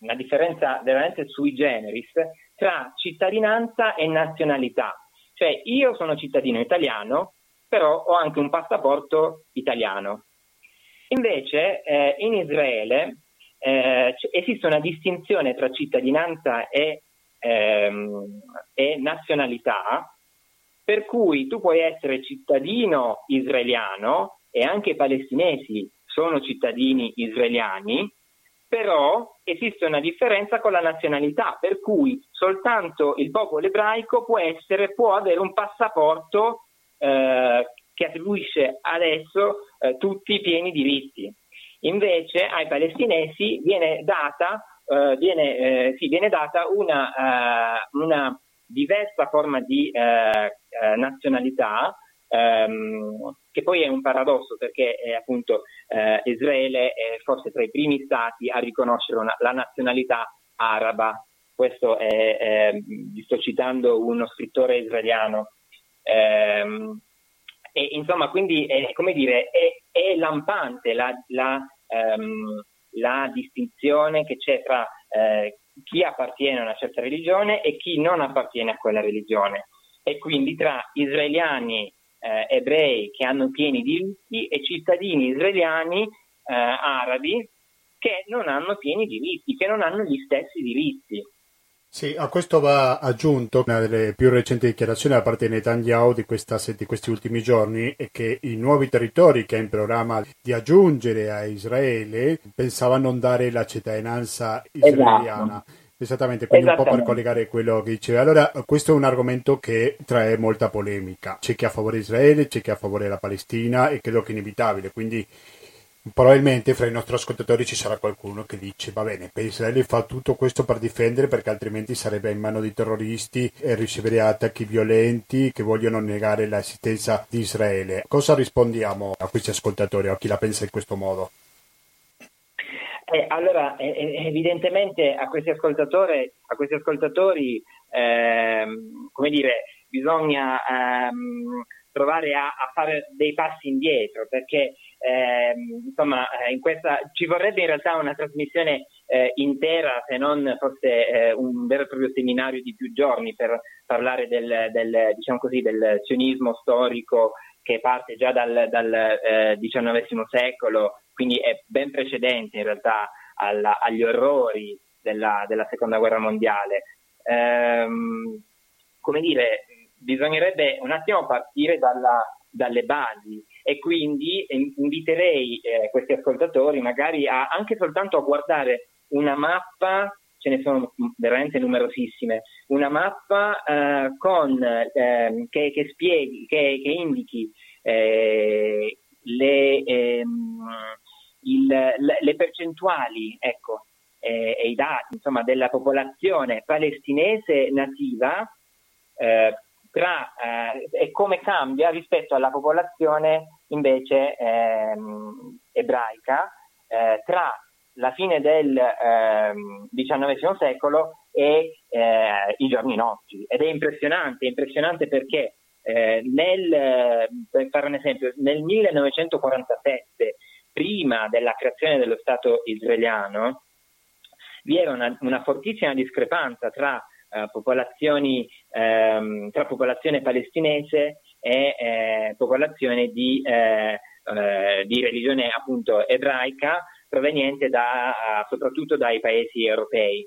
Speaker 3: una differenza veramente sui generis, tra cittadinanza e nazionalità. Cioè io sono cittadino italiano, però ho anche un passaporto italiano. Invece eh, in Israele eh, esiste una distinzione tra cittadinanza e, ehm, e nazionalità, per cui tu puoi essere cittadino israeliano e anche i palestinesi sono cittadini israeliani, però esiste una differenza con la nazionalità, per cui soltanto il popolo ebraico può, essere, può avere un passaporto eh, che attribuisce adesso eh, tutti i pieni diritti. Invece ai palestinesi viene data, eh, viene, eh, sì, viene data una, eh, una, diversa forma di eh, eh, nazionalità, ehm, che poi è un paradosso perché appunto Israele è forse tra i primi stati a riconoscere una, la nazionalità araba. Questo è, è, sto citando uno scrittore israeliano. Ehm, e, insomma, quindi è, come dire, è, è lampante la, la, um, la, distinzione che c'è tra eh, chi appartiene a una certa religione e chi non appartiene a quella religione. E quindi tra israeliani eh, ebrei che hanno pieni diritti e cittadini israeliani eh, arabi che non hanno pieni diritti, che non hanno gli stessi diritti.
Speaker 1: Sì, a questo va aggiunto una delle più recenti dichiarazioni da parte di Netanyahu di, questa, di questi ultimi giorni è che i nuovi territori che ha in programma di aggiungere a Israele pensava non dare la cittadinanza israeliana. Esatto. Esattamente, quindi un po' per collegare quello che diceva. Allora, questo è un argomento che trae molta polemica. C'è chi è a favore di Israele, c'è chi è a favore della Palestina e credo che è inevitabile. Quindi Probabilmente fra i nostri ascoltatori ci sarà qualcuno che dice va bene, Israele fa tutto questo per difendere perché altrimenti sarebbe in mano di terroristi e riceverebbe attacchi violenti che vogliono negare l'esistenza di Israele. Cosa rispondiamo a questi ascoltatori, a chi la pensa in questo modo?
Speaker 3: Eh, allora, eh, evidentemente a questi a questi ascoltatori ehm, come dire, bisogna ehm, provare a, a, fare dei passi indietro perché ehm, insomma eh, in questa ci vorrebbe in realtà una trasmissione eh, intera se non fosse eh, un vero e proprio seminario di più giorni per parlare del, del, diciamo così, del sionismo storico che parte già dal, dal XIX eh, secolo quindi è ben precedente in realtà alla, agli orrori della, della, seconda guerra mondiale. Ehm, come dire bisognerebbe un attimo partire dalla, dalle basi e quindi inviterei eh, questi ascoltatori magari a, anche soltanto a guardare una mappa, ce ne sono veramente numerosissime, una mappa eh, con, eh, che, che, spieghi, che, che indichi eh, le, ehm, il, le, percentuali ecco, e i dati insomma, della popolazione palestinese nativa eh, tra, eh, e come cambia rispetto alla popolazione invece ehm, ebraica eh, tra la fine del XIX ehm, secolo e eh, i giorni nostri. Ed è impressionante, impressionante perché eh, nel, per fare un esempio, nel 1947, prima della creazione dello Stato israeliano, vi era una, una fortissima discrepanza tra, popolazioni, ehm, tra popolazione palestinese e eh, popolazione di, eh, eh, di, religione appunto ebraica proveniente da, soprattutto dai paesi europei.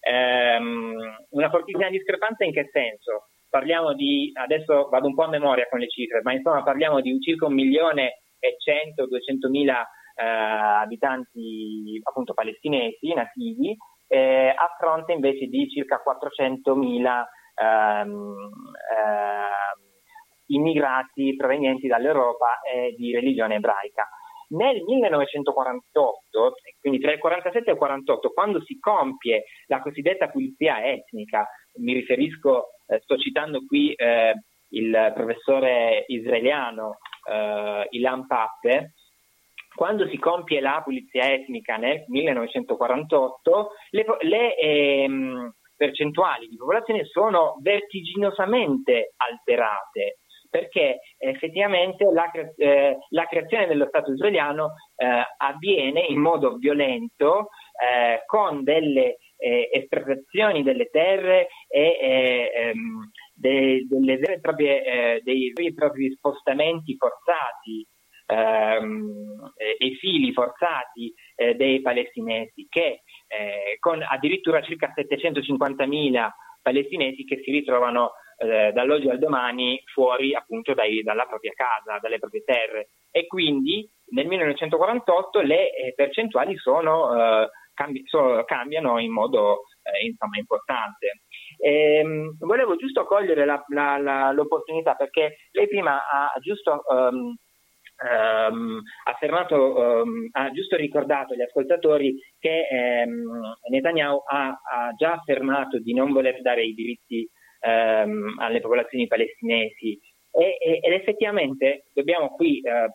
Speaker 3: Um, una fortissima discrepanza in che senso? Parliamo di, adesso vado un po' a memoria con le cifre, ma insomma parliamo di circa un milione e cento, duecentomila eh, abitanti appunto palestinesi nativi, eh, a fronte invece di circa 400.000 ehm, eh, immigrati provenienti dall'Europa e di religione ebraica. Nel 1948, quindi tra il 47 e il 48, quando si compie la cosiddetta pulizia etnica, mi riferisco, eh, sto citando qui eh, il professore israeliano eh, Ilan Pappe, quando si compie la pulizia etnica nel 1948, le, le ehm, percentuali di popolazione sono vertiginosamente alterate perché effettivamente la, eh, la creazione dello Stato israeliano eh, avviene in modo violento eh, con delle eh, espropriazioni delle terre e eh, ehm, eh, dei veri e propri spostamenti forzati ehm, e fili forzati dei palestinesi che con addirittura circa 750.000 palestinesi che si ritrovano eh, dall'oggi al domani fuori appunto dai, dalla propria casa, dalle proprie terre e quindi nel 1948 le eh, percentuali sono, eh, cambi- so, cambiano in modo eh, insomma, importante. Ehm, volevo giusto cogliere la, la, la, l'opportunità perché lei prima ha giusto um, Um, affermato, um, ha giusto ricordato agli ascoltatori che um, Netanyahu ha, ha, già affermato di non voler dare i diritti um, alle popolazioni palestinesi. E, e, ed effettivamente dobbiamo qui, uh,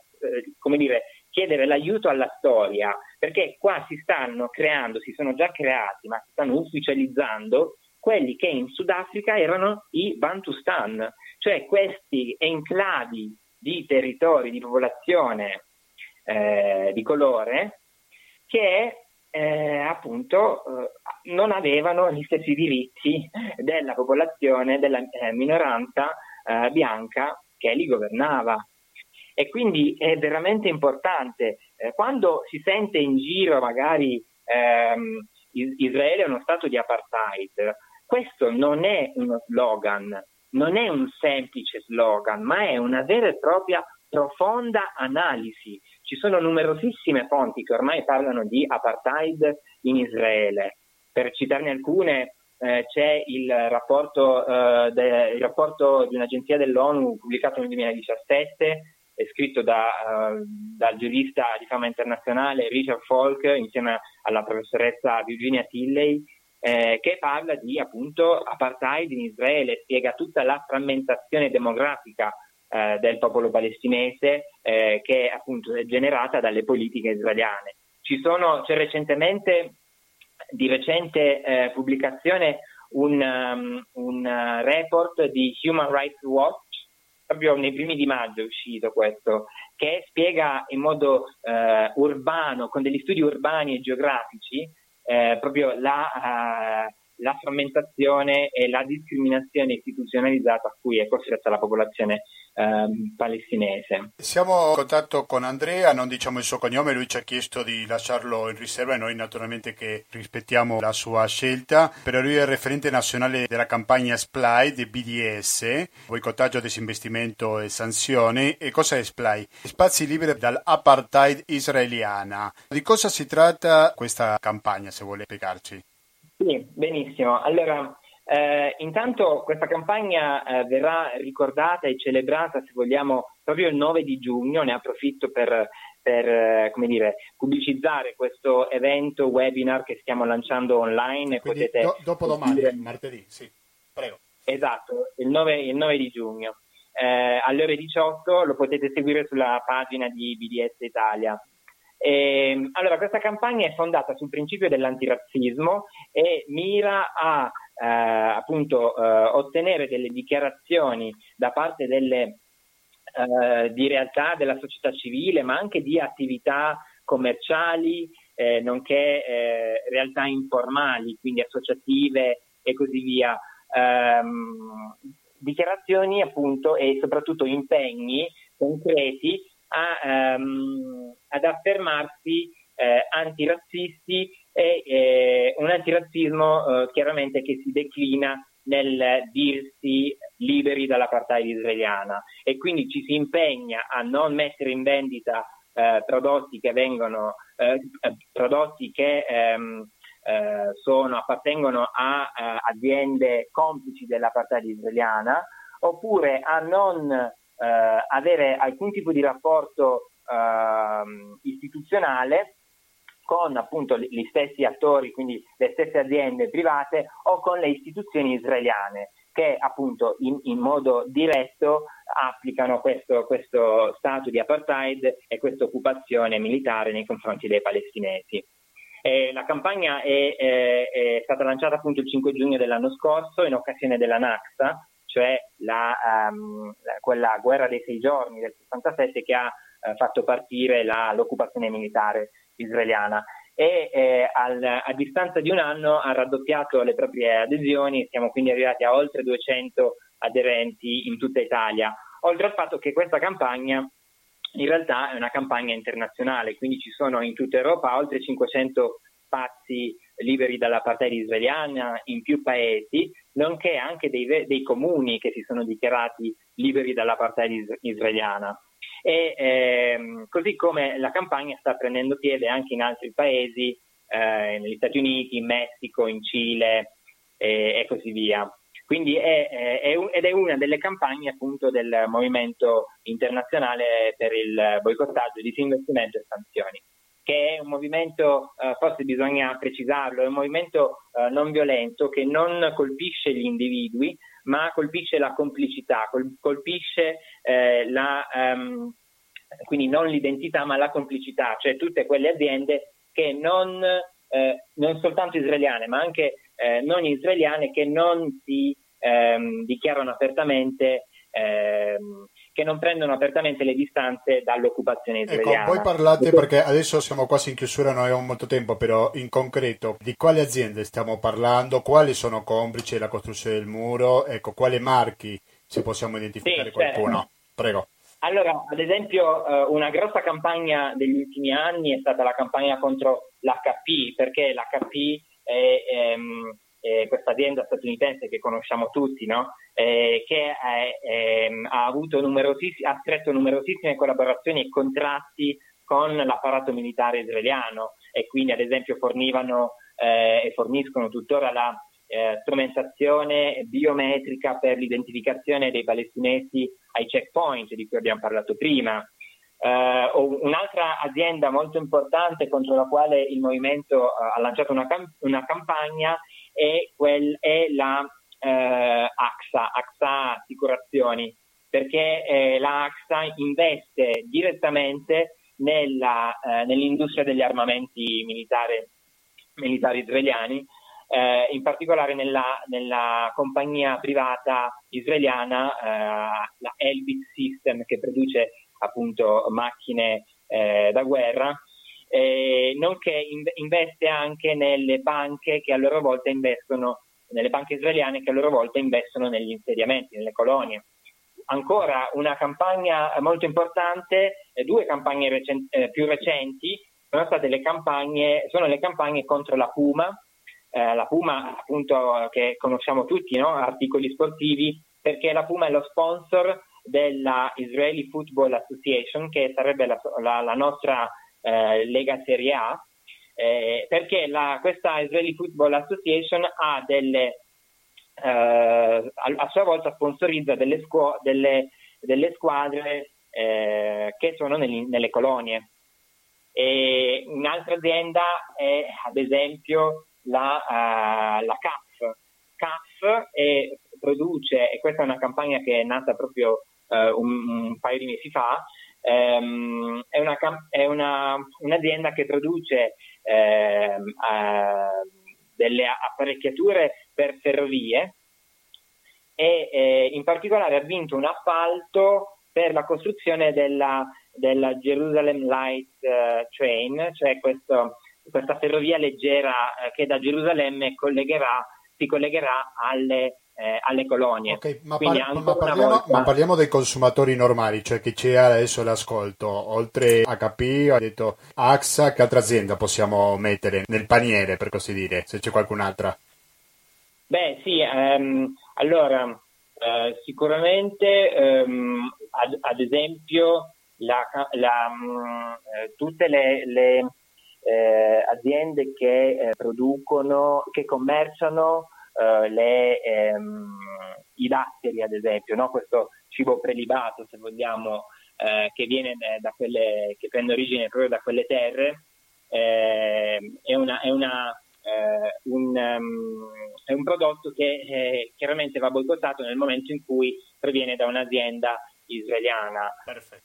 Speaker 3: come dire, chiedere l'aiuto alla storia perché qua si stanno creando, si sono già creati, ma si stanno ufficializzando quelli che in Sudafrica erano i Bantustan, cioè questi enclavi di territori di popolazione eh, di colore che eh, appunto eh, non avevano gli stessi diritti della popolazione, della eh, minoranza eh, bianca che li governava. E quindi è veramente importante, eh, quando si sente in giro magari ehm, Israele è uno stato di apartheid, questo non è uno slogan, non è un semplice slogan, ma è una vera e propria profonda analisi. Ci sono numerosissime fonti che ormai parlano di apartheid in Israele. Per citarne alcune, eh, c'è il rapporto, eh, de, il rapporto, di un'agenzia dell'ONU pubblicato nel 2017, scritto da, uh, dal giurista di fama internazionale Richard Falk insieme alla professoressa Virginia Tilley, eh, che parla di appunto apartheid in Israele, spiega tutta la frammentazione demografica eh, del popolo palestinese eh, che appunto è generata dalle politiche israeliane. Sono, c'è recentemente, di recente eh, pubblicazione, un, um, un uh, report di Human Rights Watch, proprio nei primi di maggio è uscito questo, che spiega in modo uh, urbano, con degli studi urbani e geografici, eh, proprio la, uh, la, frammentazione e la discriminazione istituzionalizzata a cui è costretta la popolazione ehm, palestinese.
Speaker 1: Siamo in contatto con Andrea, non diciamo il suo cognome, lui ci ha chiesto di lasciarlo in riserva e noi naturalmente che rispettiamo la sua scelta, però lui è il referente nazionale della campagna SPLY di BDS, boicottaggio, disinvestimento e sanzioni. E cosa è SPLY? Spazi liberi dall'apartheid israeliana. Di cosa si tratta questa campagna, se vuole spiegarci?
Speaker 3: Sì, benissimo. Allora, eh, intanto questa campagna eh, verrà ricordata e celebrata, se vogliamo, proprio il 9 di giugno, ne approfitto per, per eh, dire, pubblicizzare questo evento webinar che stiamo lanciando online.
Speaker 1: Quindi Potete do, dopo domani, martedì, sì, prego.
Speaker 3: Esatto, il 9, il 9 di giugno. Eh, alle ore 18 lo potete seguire sulla pagina di BDS Italia. E, ehm, allora, questa campagna è fondata sul principio dell'antirazzismo e mira a eh, appunto eh, ottenere delle dichiarazioni da parte delle, eh, di realtà della società civile, ma anche di attività commerciali, eh, nonché eh, realtà informali, quindi associative e così via. Ehm, dichiarazioni appunto e soprattutto impegni concreti a, ehm, ad affermarsi eh, antirazzisti e eh, un antirazzismo eh, chiaramente che si declina nel dirsi liberi dall'apartheid israeliana. E quindi ci si impegna a non mettere in vendita eh, prodotti che vengono eh, prodotti che ehm, eh, sono, appartengono a aziende complici dell'apartheid israeliana oppure a non avere alcun tipo di rapporto ehm, istituzionale con appunto gli stessi attori, quindi le stesse aziende private o con le istituzioni israeliane che appunto in, in modo diretto applicano questo, questo, stato di apartheid e questa occupazione militare nei confronti dei palestinesi. Eh, la campagna è, è, è, stata lanciata appunto il 5 giugno dell'anno scorso in occasione della Naksa, cioè la, um, quella guerra dei sei giorni del 67 che ha uh, fatto partire la, l'occupazione militare israeliana. E eh, al, a distanza di un anno ha raddoppiato le proprie adesioni, siamo quindi arrivati a oltre 200 aderenti in tutta Italia, oltre al fatto che questa campagna in realtà è una campagna internazionale, quindi ci sono in tutta Europa oltre 500 spazi liberi dall'apartheid israeliana in più paesi, nonché anche dei, dei comuni che si sono dichiarati liberi dall'apartheid israeliana e ehm, così come la campagna sta prendendo piede anche in altri paesi, eh, negli Stati Uniti, in Messico, in Cile e, e così via. Quindi è, è, è, ed è una delle campagne appunto del movimento internazionale per il boicottaggio, disinvestimento e sanzioni che è un movimento, eh, forse bisogna precisarlo, è un movimento eh, non violento che non colpisce gli individui, ma colpisce la complicità, colpisce eh, la, um, quindi non l'identità, ma la complicità, cioè tutte quelle aziende che non, eh, non soltanto israeliane, ma anche eh, non israeliane che non si ehm, dichiarano apertamente ehm, che non prendono apertamente le distanze dall'occupazione ecco, israeliana.
Speaker 1: Ecco, poi parlate, perché adesso siamo quasi in chiusura, non abbiamo molto tempo, però in concreto di quali aziende stiamo parlando, quali sono complici della costruzione del muro, ecco, quali marchi, se possiamo identificare sì, qualcuno. Certo. Prego.
Speaker 3: Allora, ad esempio, eh, una grossa campagna degli ultimi anni è stata la campagna contro l'HP, perché l'HP è, ehm, è questa azienda statunitense che conosciamo tutti, no? eh, che è, ehm, ha, ha, stretto numerosissime collaborazioni e contratti con l'apparato militare israeliano e quindi ad esempio fornivano eh, e forniscono tuttora la eh, strumentazione biometrica per l'identificazione dei palestinesi ai checkpoint di cui abbiamo parlato prima. Uh, un'altra azienda molto importante contro la quale il movimento uh, ha lanciato una, cam- una campagna è, quel, è la eh, AXA, AXA Assicurazioni, perché eh, la AXA investe direttamente nella, eh, nell'industria degli armamenti militari, militari israeliani, eh, in particolare nella, nella, compagnia privata israeliana, eh, la Elbit System, che produce appunto macchine eh, da guerra, nonché investe anche nelle banche che a loro volta investono nelle banche israeliane che a loro volta investono negli insediamenti, nelle colonie. Ancora una campagna molto importante, eh, due campagne recen- eh, più recenti sono state le campagne, sono le campagne contro la Puma, eh, la Puma appunto che conosciamo tutti, no? articoli sportivi, perché la Puma è lo sponsor della Israeli Football Association, che sarebbe la, la, la nostra eh, Lega Serie A, eh, perché la, questa Israeli Football Association ha delle, eh, a, a, sua volta sponsorizza delle, scu- delle, delle squadre eh, che sono nelle, nelle colonie. E un'altra azienda è ad esempio la, uh, la CAF. CAF è, produce, e questa è una campagna che è nata proprio uh, un, un, paio di mesi fa, um, è, una, è una, un'azienda che produce eh, delle apparecchiature per ferrovie e eh, in particolare ha vinto un appalto per la costruzione della, della Jerusalem Light uh, Train, cioè questo, questa ferrovia leggera eh, che da Gerusalemme collegherà, si collegherà alle, eh, alle colonie.
Speaker 1: Okay, ma, par- ma, parliamo, volta... ma, parliamo, dei consumatori normali, cioè chi c'è adesso l'ascolto. Oltre a HP, ha detto AXA, che altra azienda possiamo mettere nel paniere, per così dire, se c'è qualcun'altra?
Speaker 3: Beh, sì, ehm, allora, eh, sicuramente, ehm, ad, ad, esempio, la, la, mm, eh, tutte le, le eh, aziende che eh, producono, che commerciano eh, le, ehm, i datteri, ad esempio, no? questo cibo prelibato, se vogliamo, che, viene da quelle, che prende origine proprio da quelle terre, ehm, è una, è una eh, un, um, è un prodotto che eh, chiaramente va boicottato nel momento in cui proviene da un'azienda israeliana.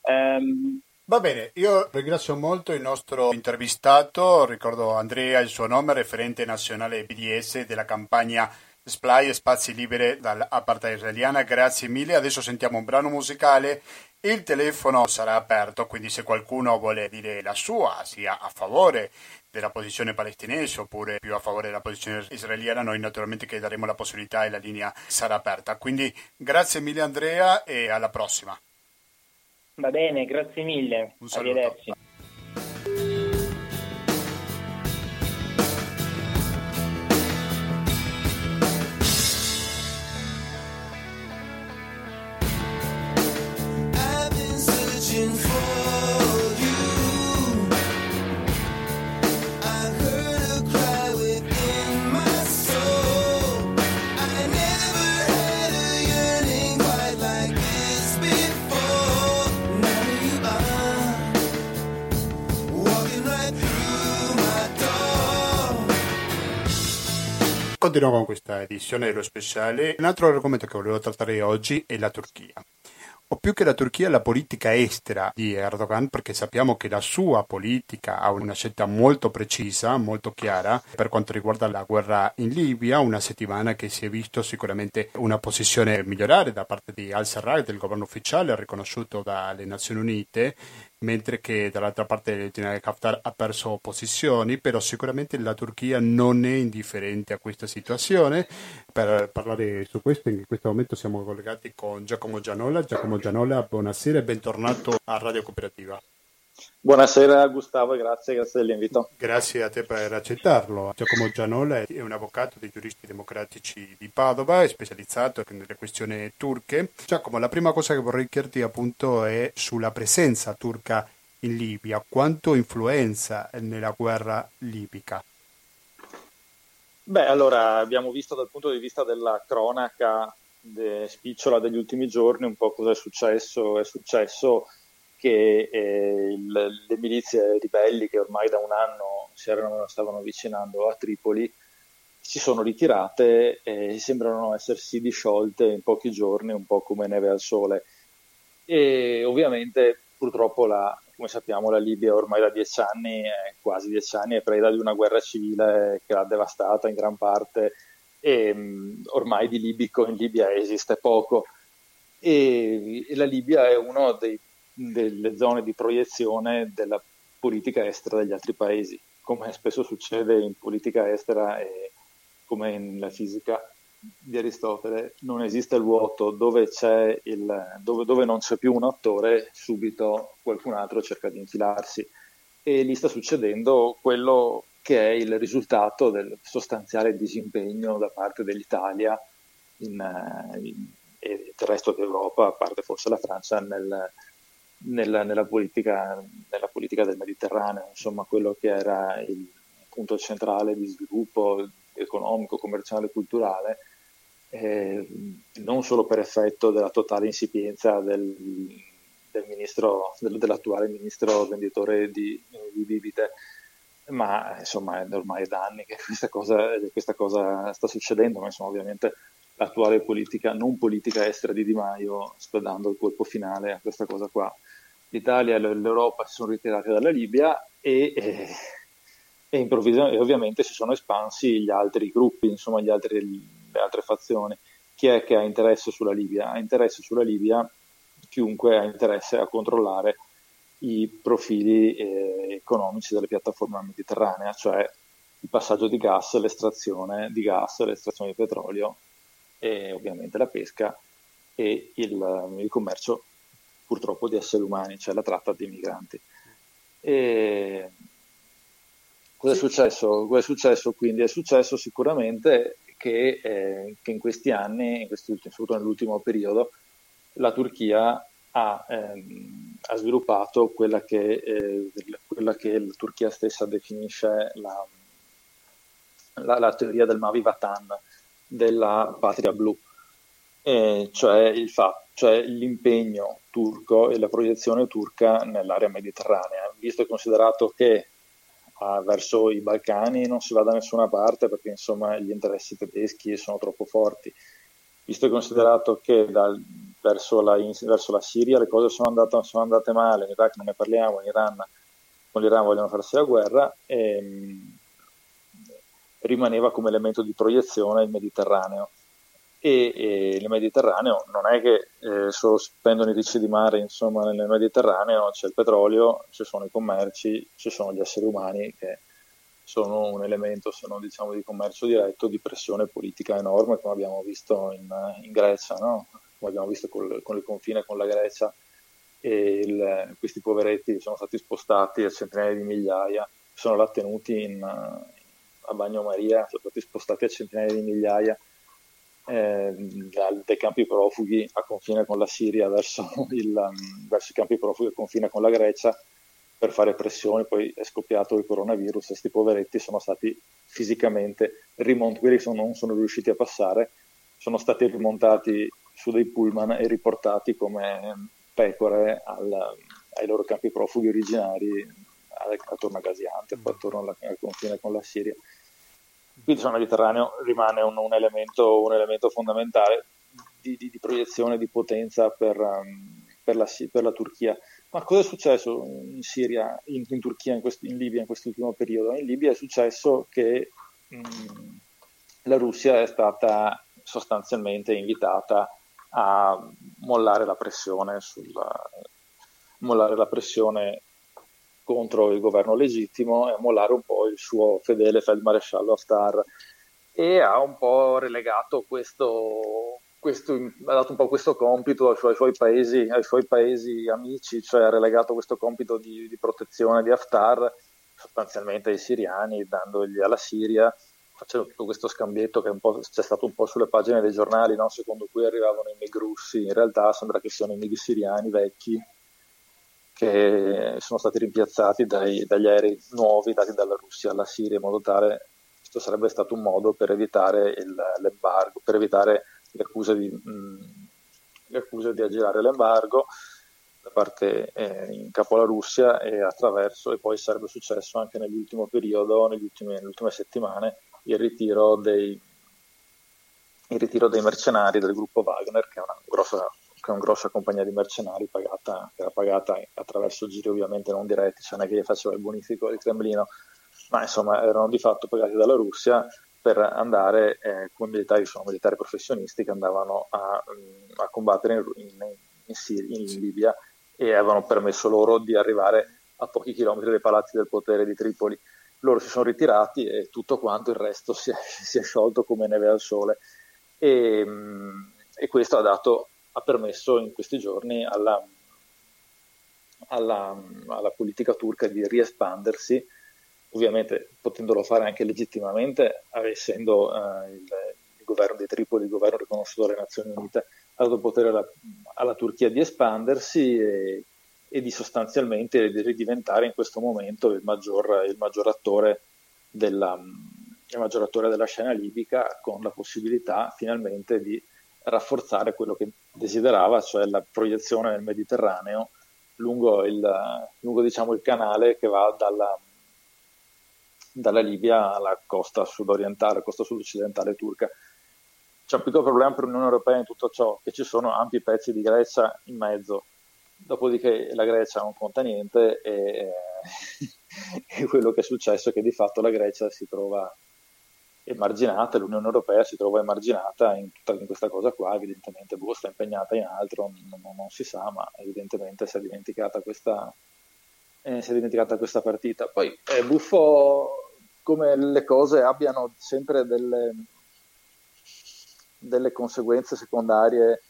Speaker 1: Um, Va bene, io ringrazio molto il nostro intervistato, ricordo Andrea il suo nome, referente nazionale BDS della campagna Splai Spazi Liberi dall'apartheid israeliana, grazie mille, adesso sentiamo un brano musicale, il telefono sarà aperto, quindi se qualcuno vuole dire la sua, sia a favore della posizione palestinese oppure più a favore della posizione israeliana, noi naturalmente che daremo la possibilità e la linea sarà aperta. Quindi grazie mille Andrea e alla prossima.
Speaker 3: Va bene, grazie mille.
Speaker 1: Un saluto. Arrivederci. Continuiamo con questa edizione dello speciale. Un altro argomento che volevo trattare oggi è la Turchia. O più che la Turchia, la politica estera di Erdogan, perché sappiamo che la sua politica ha una scelta molto precisa, molto chiara, per quanto riguarda la guerra in Libia, una settimana che si è visto sicuramente una posizione migliorare da parte di al-Sarraj, del governo ufficiale, riconosciuto dalle Nazioni Unite, mentre che dall'altra parte il generale Haftar ha perso posizioni, però sicuramente la Turchia non è indifferente a questa situazione. Per parlare su questo, in questo momento siamo collegati con Giacomo Gianola. Giacomo Gianola, buonasera e bentornato a Radio Cooperativa.
Speaker 4: Buonasera Gustavo, grazie, grazie dell'invito.
Speaker 1: Grazie a te per accettarlo. Giacomo Gianola è un avvocato dei giuristi democratici di Padova, è specializzato nelle questioni turche. Giacomo, la prima cosa che vorrei chiederti appunto è sulla presenza turca in Libia, quanto influenza nella guerra libica?
Speaker 4: Beh, allora abbiamo visto dal punto di vista della cronaca de spicciola degli ultimi giorni un po' cosa è successo. È successo che eh, le milizie ribelli che ormai da un anno si erano, stavano avvicinando a Tripoli si sono ritirate e sembrano essersi disciolte in pochi giorni, un po' come neve al sole. E ovviamente purtroppo la, come sappiamo la Libia ormai da dieci anni, quasi dieci anni, è preda di una guerra civile che l'ha devastata in gran parte e mh, ormai di libico in Libia esiste poco. E, e la Libia è uno dei delle zone di proiezione della politica estera degli altri paesi, come spesso succede in politica estera e come nella fisica di Aristotele, non esiste il vuoto dove, il, dove, dove non c'è più un attore, subito qualcun altro cerca di infilarsi. E lì sta succedendo quello che è il risultato del sostanziale disimpegno da parte dell'Italia in, in, e del resto d'Europa, a parte forse la Francia, nel, nella, nella, politica, nella, politica, del Mediterraneo, insomma quello che era il punto centrale di sviluppo economico, commerciale e culturale, eh, non solo per effetto della totale insipienza del, del ministro, del, dell'attuale ministro venditore di, di bibite, ma insomma è ormai da anni che questa cosa, questa cosa sta succedendo, ma insomma ovviamente l'attuale politica, non politica estera di Di Maio sta il colpo finale a questa cosa qua l'Italia e l'Europa si sono ritirate dalla Libia e, eh, e improvvisamente ovviamente si sono espansi gli altri gruppi, insomma altri, le altre fazioni. Chi è che ha interesse sulla Libia? Ha interesse sulla Libia chiunque ha interesse a controllare i profili eh, economici delle piattaforme mediterranee, cioè il passaggio di gas, l'estrazione di gas, l'estrazione di petrolio e ovviamente la pesca e il, il commercio purtroppo di esseri umani, cioè la tratta di migranti. E cosa, è successo? cosa è successo? Quindi è successo sicuramente che, eh, che in questi anni, in questi ultimi, soprattutto nell'ultimo periodo, la Turchia ha, ehm, ha sviluppato quella che, eh, quella che, la Turchia stessa definisce la, la, la teoria del Mavi Vatan, della patria blu, eh, cioè, il fa, cioè l'impegno turco e la proiezione turca nell'area mediterranea, visto e considerato che ah, verso i Balcani non si va da nessuna parte perché insomma gli interessi tedeschi sono troppo forti, visto e considerato che dal, verso, la, in, verso, la, Siria le cose sono andate, sono andate male, in Iraq non ne parliamo, in Iran, con l'Iran vogliono farsi la guerra, e, ehm, rimaneva come elemento di proiezione il Mediterraneo. E, e il Mediterraneo non è che eh, solo spendono i ricci di mare, insomma, nel Mediterraneo c'è il petrolio, ci sono i commerci, ci sono gli esseri umani che sono un elemento, se non diciamo di commercio diretto, di pressione politica enorme, come abbiamo visto in, in Grecia, no? come abbiamo visto col, con il confine con la Grecia, il, questi poveretti sono stati spostati a centinaia di migliaia, sono là tenuti in, a Bagnomaria, sono stati spostati a centinaia di migliaia eh, dai campi profughi a confine con la Siria verso, il, verso i campi profughi a confine con la Grecia per fare pressione, poi è scoppiato il coronavirus e questi poveretti sono stati fisicamente rimontati, quelli che non sono riusciti a passare, sono stati rimontati su dei pullman e riportati come pecore al, ai loro campi profughi originari attorno a Gaziantep, mm. attorno alla, al confine con la Siria. Quindi il Mediterraneo rimane un, un, elemento, un elemento, fondamentale di, di, di, proiezione di potenza per, um, per, la, per, la, Turchia. Ma cosa è successo in Siria, in, in Turchia, in, quest, in, Libia in quest'ultimo periodo? In Libia è successo che um, la Russia è stata sostanzialmente invitata a mollare la pressione, sulla, mollare la pressione contro il governo legittimo e mollare un po' il suo fedele feldmaresciallo Haftar. E ha un po' relegato questo, questo, ha dato un po' questo compito ai suoi, ai suoi, paesi, ai suoi paesi, amici, cioè ha relegato questo compito di, di, protezione di Haftar sostanzialmente ai siriani, dandogli alla Siria, facendo tutto questo scambietto che c'è stato un po' sulle pagine dei giornali, no? secondo cui arrivavano i MIG russi, in realtà sembra che siano i MIG siriani vecchi che sono stati rimpiazzati dai, dagli aerei nuovi dati dalla Russia alla Siria in modo tale questo sarebbe stato un modo per evitare il, l'embargo, per evitare le accuse di, di aggirare l'embargo da parte eh, in capo alla Russia e attraverso, e poi sarebbe successo anche nell'ultimo periodo, ultimi, nelle ultime settimane, il ritiro dei, il ritiro dei mercenari del gruppo Wagner, che è una grossa che è una grossa compagnia di mercenari pagata, che era pagata attraverso giri ovviamente non diretti, cioè non è che gli faceva il bonifico del Cremlino, ma insomma erano di fatto pagati dalla Russia per andare eh, come militari, sono militari professionisti che andavano a, a combattere in, in, in, Siria, in Libia e avevano permesso loro di arrivare a pochi chilometri dai palazzi del potere di Tripoli. Loro si sono ritirati e tutto quanto il resto si è, si è sciolto come neve al sole. E, e questo ha dato ha permesso in questi giorni alla, alla, alla politica turca di riespandersi, ovviamente potendolo fare anche legittimamente, essendo eh, il, il, governo di Tripoli, il governo riconosciuto dalle Nazioni Unite, ha dato potere alla, alla Turchia di espandersi e, e, di sostanzialmente di ridiventare in questo momento il maggior, il maggior, attore della, il maggior attore della scena libica con la possibilità finalmente di rafforzare quello che desiderava, cioè la proiezione nel Mediterraneo lungo il, lungo, diciamo, il canale che va dalla, dalla Libia alla costa sud-orientale, costa sud-occidentale turca. C'è un piccolo problema per l'Unione Europea in tutto ciò, che ci sono ampi pezzi di Grecia in mezzo, dopodiché la Grecia non conta niente e, e quello che è successo è che di fatto la Grecia si trova emarginata, l'Unione Europea si trova emarginata in, tutta, in questa cosa qua, evidentemente boh, sta impegnata in altro, non, non, si sa, ma evidentemente si è dimenticata questa, eh, si è dimenticata questa partita. Poi è buffo come le cose abbiano sempre delle, delle conseguenze secondarie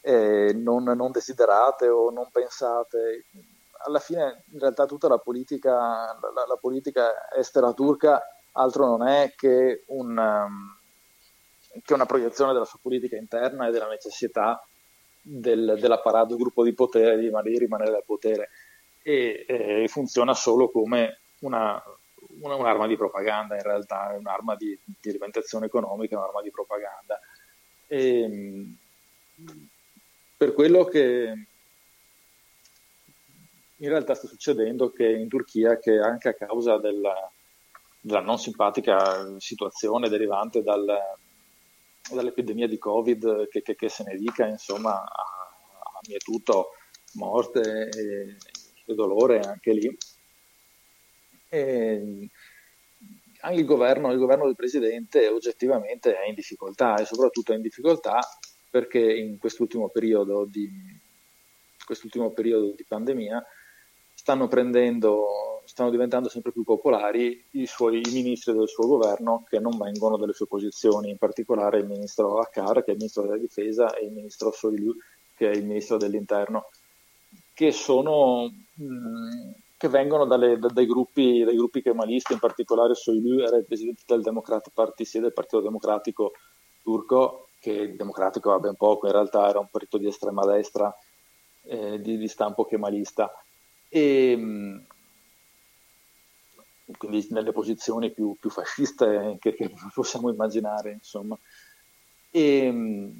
Speaker 4: eh, non, non, desiderate o non pensate. Alla fine, in realtà, tutta la politica, la, la politica estera turca altro non è che, un, um, che, una proiezione della sua politica interna e della necessità del, dell'apparato gruppo di potere di, di rimanere al potere e, e funziona solo come una, una, un'arma di propaganda in realtà, è un'arma di, di alimentazione economica, un'arma di propaganda. E, per quello che in realtà sta succedendo che in Turchia, che anche a causa della, della non simpatica situazione derivante dal, dall'epidemia di Covid, che, che, che, se ne dica, insomma, ha, mietuto morte e, e, dolore anche lì. E anche il governo, il governo del presidente oggettivamente è in difficoltà e soprattutto è in difficoltà perché in quest'ultimo periodo di, quest'ultimo periodo di pandemia stanno prendendo, stanno diventando sempre più popolari i suoi i ministri del suo governo che non vengono dalle sue posizioni, in particolare il ministro Akkar, che è il ministro della difesa, e il ministro Soilu, che è il ministro dell'interno, che sono mh, che vengono dalle, dai, gruppi, dai gruppi kemalisti, in particolare Soilu era il presidente del Democratic Party, sia del Partito Democratico turco, che democratico va ben poco, in realtà era un partito di estrema destra, eh, di, di stampo kemalista e mm, quindi nelle posizioni più, più fasciste che, che, possiamo immaginare, insomma. E mm,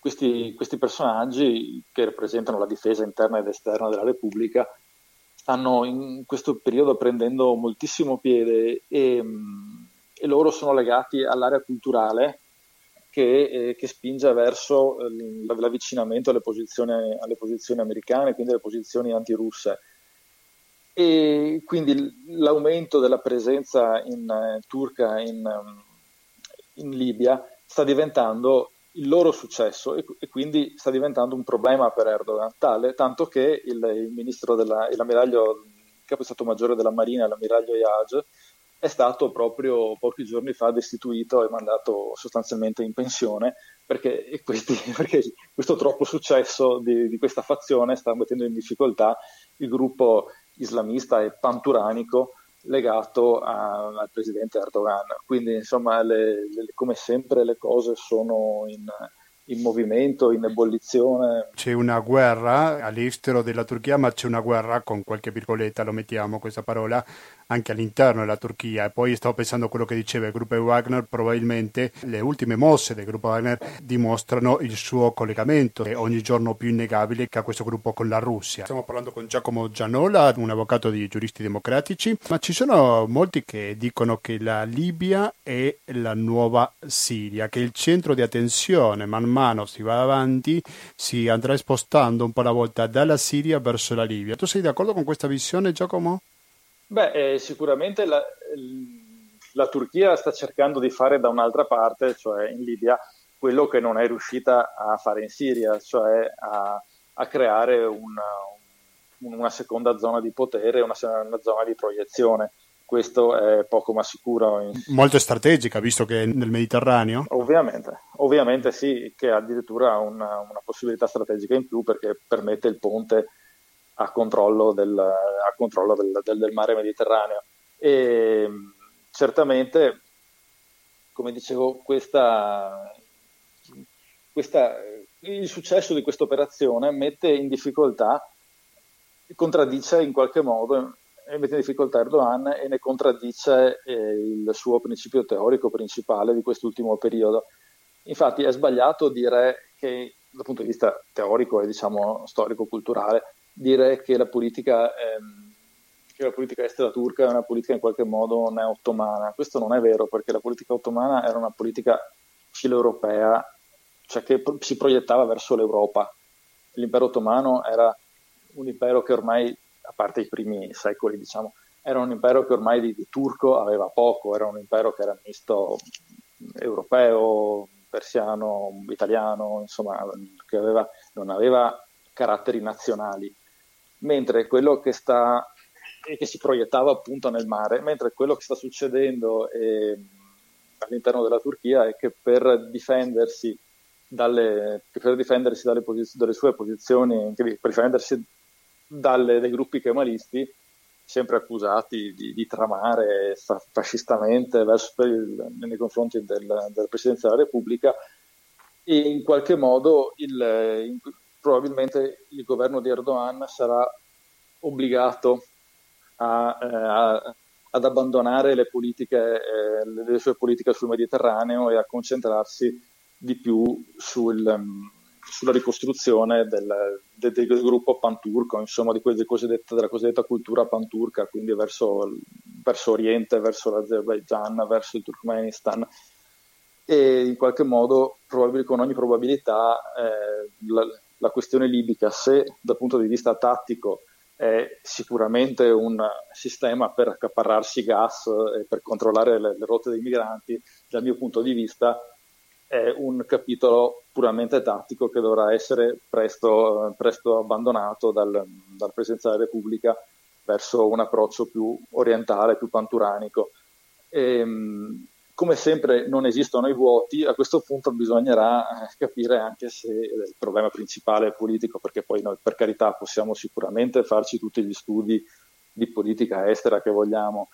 Speaker 4: questi, questi, personaggi che rappresentano la difesa interna ed esterna della Repubblica stanno in questo periodo prendendo moltissimo piede e, mm, e loro sono legati all'area culturale che, eh, che spinge verso l'avvicinamento alle posizioni, alle posizioni americane, quindi alle posizioni antirusse e quindi l'aumento della presenza in, uh, turca in, um, in, Libia sta diventando il loro successo e, e, quindi sta diventando un problema per Erdogan, tale tanto che il, il ministro della, l'ammiraglio, il capo stato maggiore della Marina, l'ammiraglio Yaj, è stato proprio pochi giorni fa destituito e mandato sostanzialmente in pensione perché, questi, perché questo troppo successo di, di, questa fazione sta mettendo in difficoltà il gruppo islamista e panturanico legato a, al presidente Erdogan. Quindi, insomma, le, le, come sempre le cose sono in, in movimento, in ebollizione.
Speaker 1: C'è una guerra all'estero della Turchia, ma c'è una guerra con qualche virgoletta, lo mettiamo questa parola, anche all'interno della Turchia. E poi stavo pensando a quello che diceva il gruppo Wagner, probabilmente le ultime mosse del gruppo Wagner dimostrano il suo collegamento ogni giorno più innegabile che ha questo gruppo con la Russia. Stiamo parlando con Giacomo Gianola, un avvocato di giuristi democratici, ma ci sono molti che dicono che la Libia è la nuova Siria, che il centro di attenzione man mano si va avanti, si andrà spostando un po' alla volta dalla Siria verso la Libia. Tu sei d'accordo con questa visione, Giacomo?
Speaker 4: Beh, eh, sicuramente la, la, Turchia sta cercando di fare da un'altra parte, cioè in Libia, quello che non è riuscita a fare in Siria, cioè a, a creare una, una, seconda zona di potere, una, una, zona di proiezione. Questo è poco ma sicuro.
Speaker 1: Molto strategica, visto che è nel Mediterraneo?
Speaker 4: Ovviamente, ovviamente sì, che ha addirittura una, una possibilità strategica in più perché permette il ponte a controllo del, a controllo del, del, del mare Mediterraneo. E certamente, come dicevo, questa, questa, il successo di questa operazione mette in difficoltà, contraddice in qualche modo, mette in difficoltà Erdogan e ne contraddice eh, il suo principio teorico principale di quest'ultimo periodo. Infatti è sbagliato dire che dal punto di vista teorico e diciamo storico-culturale dire che la politica, ehm, che la politica estera turca è una politica in qualche modo neo-ottomana. Questo non è vero, perché la politica ottomana era una politica filo-europea, cioè che si proiettava verso l'Europa. L'impero ottomano era un impero che ormai, a parte i primi secoli, diciamo, era un impero che ormai di, di turco aveva poco, era un impero che era misto europeo, persiano, italiano, insomma, che aveva, non aveva caratteri nazionali, mentre quello che sta e che si proiettava appunto nel mare, mentre quello che sta succedendo eh, all'interno della Turchia è che per difendersi dalle, per difendersi dalle, posiz- dalle sue posizioni, per difendersi dalle, dai gruppi kemalisti, sempre accusati di, di tramare fascistamente verso, il, nei confronti del, della Presidenza della Repubblica e in qualche modo il, in, probabilmente il governo di Erdogan sarà obbligato a, eh, a, ad abbandonare le, politiche, eh, le sue politiche sul Mediterraneo e a concentrarsi di più sul, um, sulla ricostruzione del, del, del, gruppo panturco, insomma di della cosiddetta cultura panturca, quindi verso, verso Oriente, verso l'Azerbaijan, verso il Turkmenistan. E in qualche modo, probabil- con ogni probabilità, eh, la, la, questione libica, se dal punto di vista tattico è sicuramente un sistema per accaparrarsi gas e per controllare le, le rotte dei migranti, dal mio punto di vista è un capitolo puramente tattico che dovrà essere presto, presto abbandonato dal, dal Presidente della Repubblica verso un approccio più orientale, più panturanico. E, ehm, come sempre non esistono i vuoti, a questo punto bisognerà eh, capire anche se il problema principale è politico, perché poi noi per carità possiamo sicuramente farci tutti gli studi di politica estera che vogliamo,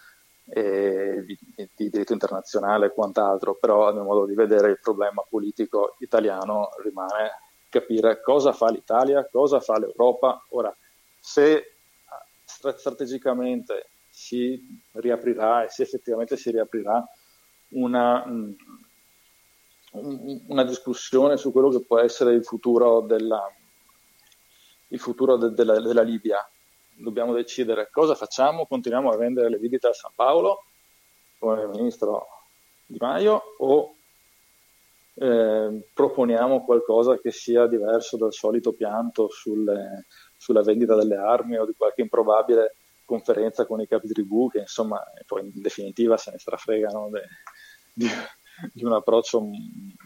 Speaker 4: di, di, diritto internazionale e quant'altro, però a mio modo di vedere il problema politico italiano rimane capire cosa fa l'Italia, cosa fa l'Europa. Ora, se strategicamente si riaprirà e se effettivamente si riaprirà una, mm, una discussione su quello che può essere il futuro della, il futuro de, della, della Libia, dobbiamo decidere cosa facciamo, continuiamo a vendere le bibite a San Paolo come ministro Di Maio o eh, proponiamo qualcosa che sia diverso dal solito pianto sulle, sulla vendita delle armi o di qualche improbabile conferenza con i capi tribù che insomma poi in definitiva se ne strafregano de, di, di, un approccio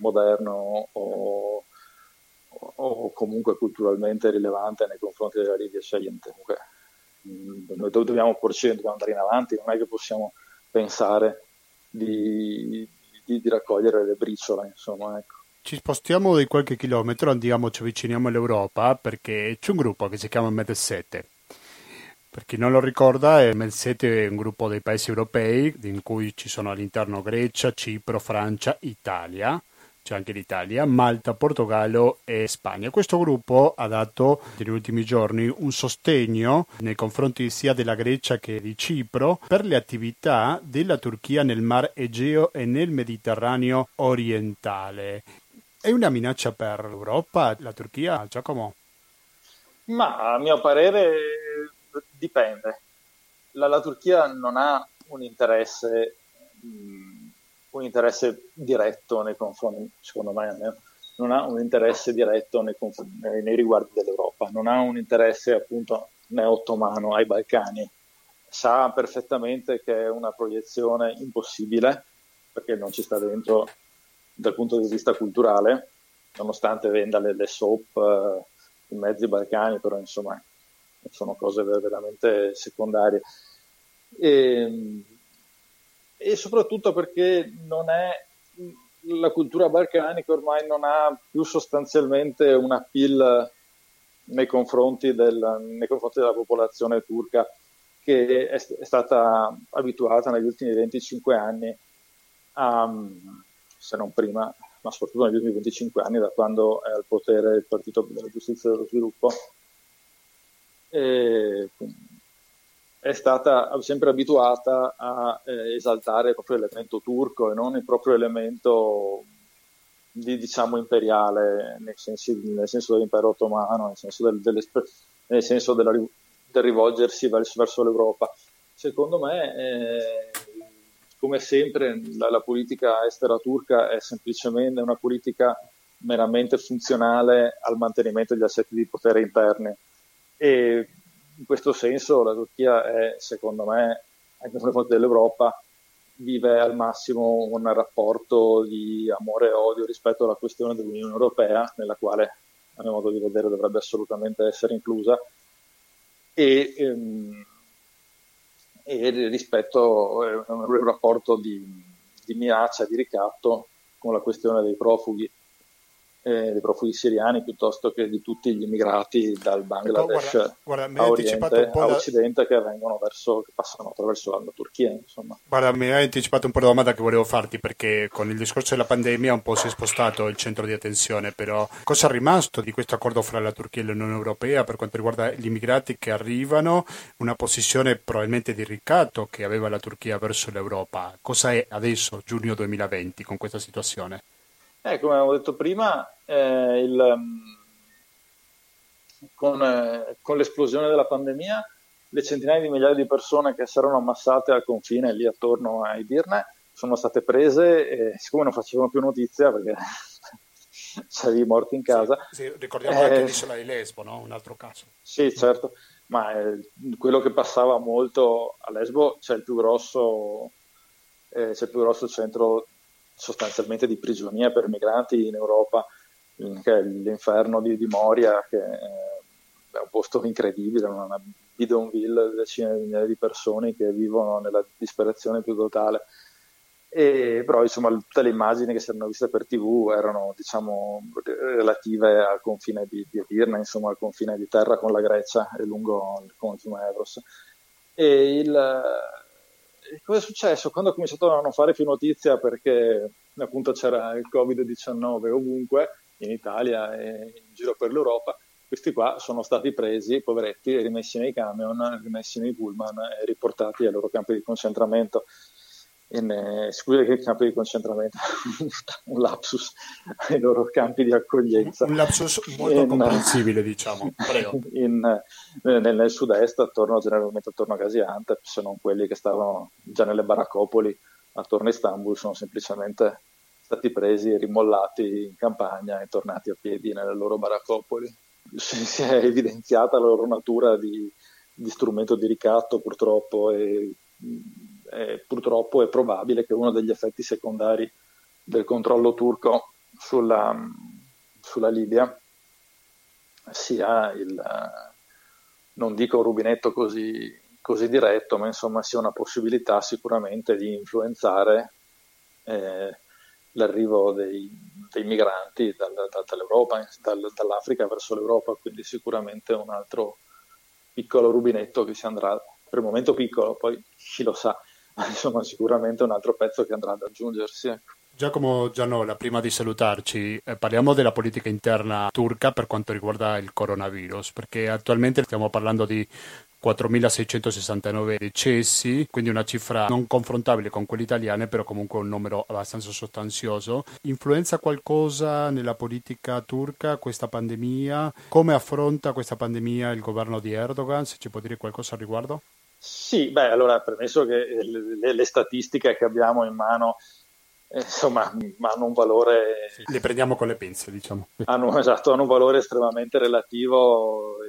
Speaker 4: moderno o, o, comunque culturalmente rilevante nei confronti della Libia scegliente. Comunque noi dobbiamo porci, dobbiamo andare in avanti, non è che possiamo pensare di, di, di raccogliere le briciole, insomma, ecco.
Speaker 1: Ci spostiamo di qualche chilometro, andiamo, ci avviciniamo all'Europa perché c'è un gruppo che si chiama Med7. Per chi non lo ricorda, Med7 è un gruppo dei paesi europei in cui ci sono all'interno Grecia, Cipro, Francia, Italia c'è anche l'Italia, Malta, Portogallo e Spagna. Questo gruppo ha dato negli ultimi giorni un sostegno nei confronti sia della Grecia che di Cipro per le attività della Turchia nel Mar Egeo e nel Mediterraneo orientale. È una minaccia per l'Europa, la Turchia, Giacomo?
Speaker 4: Ma a mio parere dipende. La, la Turchia non ha un interesse mh, un interesse diretto nei confronti, secondo me almeno, non ha un interesse diretto nei, nei, nei riguardi dell'Europa, non ha un interesse appunto né ottomano ai Balcani. Sa perfettamente che è una proiezione impossibile perché non ci sta dentro dal punto di vista culturale, nonostante venda le, le soap eh, in mezzo ai Balcani, però insomma sono cose veramente secondarie. E, e soprattutto perché non è la cultura balcanica ormai non ha più sostanzialmente un appeal nei confronti, del, nei confronti della popolazione turca che è, è, stata abituata negli ultimi 25 anni a, se non prima, ma soprattutto negli ultimi 25 anni da quando è al potere il Partito della Giustizia e dello Sviluppo, e, è stata sempre abituata a eh, esaltare proprio elemento turco e non il proprio elemento di, diciamo imperiale nel, sensi, nel, senso dell'impero ottomano, nel senso del, nel senso della, del rivolgersi verso, verso, l'Europa. Secondo me, eh, come sempre, la, la, politica estera turca è semplicemente una politica meramente funzionale al mantenimento degli assetti di potere interni e in questo senso la Turchia è, secondo me, anche nei confronti dell'Europa, vive al massimo un rapporto di amore e odio rispetto alla questione dell'Unione Europea, nella quale, a mio modo di vedere, dovrebbe assolutamente essere inclusa, e, ehm, e rispetto a un rapporto di, di minaccia, di ricatto con la questione dei profughi eh, dei profughi siriani piuttosto che di tutti gli immigrati dal Bangladesh ecco, guarda, guarda, a, Oriente, a Occidente che vengono verso, che passano attraverso la Turchia. Insomma.
Speaker 1: Guarda, mi hai anticipato un po' la domanda che volevo farti perché con il discorso della pandemia un po' si è spostato il centro di attenzione, però cosa è rimasto di questo accordo fra la Turchia e l'Unione Europea per quanto riguarda gli immigrati che arrivano, una posizione probabilmente di ricatto che aveva la Turchia verso l'Europa? Cosa è adesso, giugno 2020, con questa situazione?
Speaker 4: Eh, come avevo detto prima, eh, il, mm, con, eh, con, l'esplosione della pandemia, le centinaia di migliaia di persone che si erano ammassate al confine lì attorno a Edirne sono state prese e siccome non facevano più notizia perché c'avevi morti in casa.
Speaker 1: Sì, sì, ricordiamo eh, anche l'isola di Lesbo, no? un altro caso.
Speaker 4: Sì, certo, ma eh, quello che passava molto a Lesbo c'è il più grosso, eh, c'è il più grosso centro sostanzialmente di prigionia per migranti in Europa, che è l'inferno di, di Moria, che è un posto incredibile, una bidonville, decine di migliaia di persone che vivono nella disperazione più totale. E, però insomma tutte le immagini che si erano viste per tv erano diciamo relative al confine di, di Edirne, insomma al confine di terra con la Grecia e lungo il confine Evros. E il, cosa è successo? Quando ho cominciato a non fare più notizia perché appunto c'era il Covid-19 ovunque, in Italia e in giro per l'Europa, questi qua sono stati presi, poveretti, rimessi nei camion, rimessi nei pullman e riportati ai loro campi di concentramento in, eh, scusa che campi di concentramento, un lapsus ai loro campi di accoglienza.
Speaker 1: Un lapsus molto in, comprensibile, diciamo.
Speaker 4: In, eh, nel, nel, sud-est, attorno, generalmente attorno a Gaziantep, se non quelli che stavano già nelle baraccopoli attorno a Istanbul, sono semplicemente stati presi e rimollati in campagna e tornati a piedi nelle loro baraccopoli. Si è evidenziata la loro natura di, di strumento di ricatto, purtroppo, e eh, purtroppo è probabile che uno degli effetti secondari del controllo turco sulla, sulla Libia sia il, non dico un rubinetto così, così, diretto, ma insomma sia una possibilità sicuramente di influenzare eh, l'arrivo dei, dei migranti dal, da, dall'Europa, dal, dall'Africa verso l'Europa, quindi sicuramente un altro piccolo rubinetto che si andrà, per il momento piccolo, poi chi lo sa, insomma sicuramente un altro pezzo che andrà ad aggiungersi.
Speaker 1: Giacomo Gianola, prima di salutarci, eh, parliamo della politica interna turca per quanto riguarda il coronavirus, perché attualmente stiamo parlando di 4.669 decessi, quindi una cifra non confrontabile con quelle italiane, però comunque un numero abbastanza sostanzioso. Influenza qualcosa nella politica turca questa pandemia? Come affronta questa pandemia il governo di Erdogan? Se ci può dire qualcosa al riguardo?
Speaker 4: Sì, beh, allora, premesso che le, le statistiche che abbiamo in mano eh, insomma, hanno un valore.
Speaker 1: Sì, le prendiamo con le pinze, diciamo.
Speaker 4: Hanno, esatto, hanno un valore estremamente relativo. E,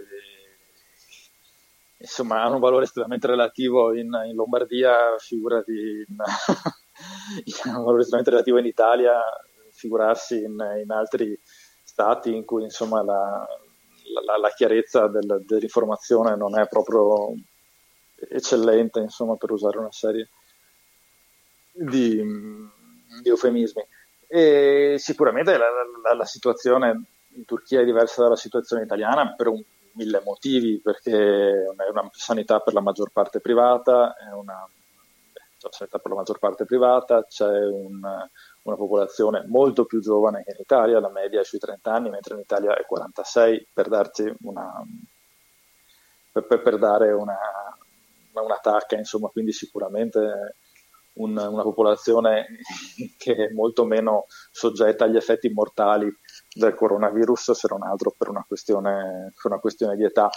Speaker 4: insomma, hanno un valore estremamente relativo in, in Lombardia, figurati, in, hanno un valore estremamente relativo in Italia, figurarsi in, in altri stati in cui insomma la, la, la chiarezza del, dell'informazione non è proprio eccellente, insomma, per usare una serie di, di eufemismi. E sicuramente la, la, la, situazione in Turchia è diversa dalla situazione italiana per un, mille motivi, perché è una sanità per la maggior parte privata, è una, una sanità per la maggior parte privata, c'è un, una popolazione molto più giovane che in Italia, la media è sui 30 anni, mentre in Italia è 46, per darci una, per, per dare una, una tacca, insomma, quindi sicuramente un, una popolazione che è molto meno soggetta agli effetti mortali del coronavirus, se non altro per una questione, per una questione di età.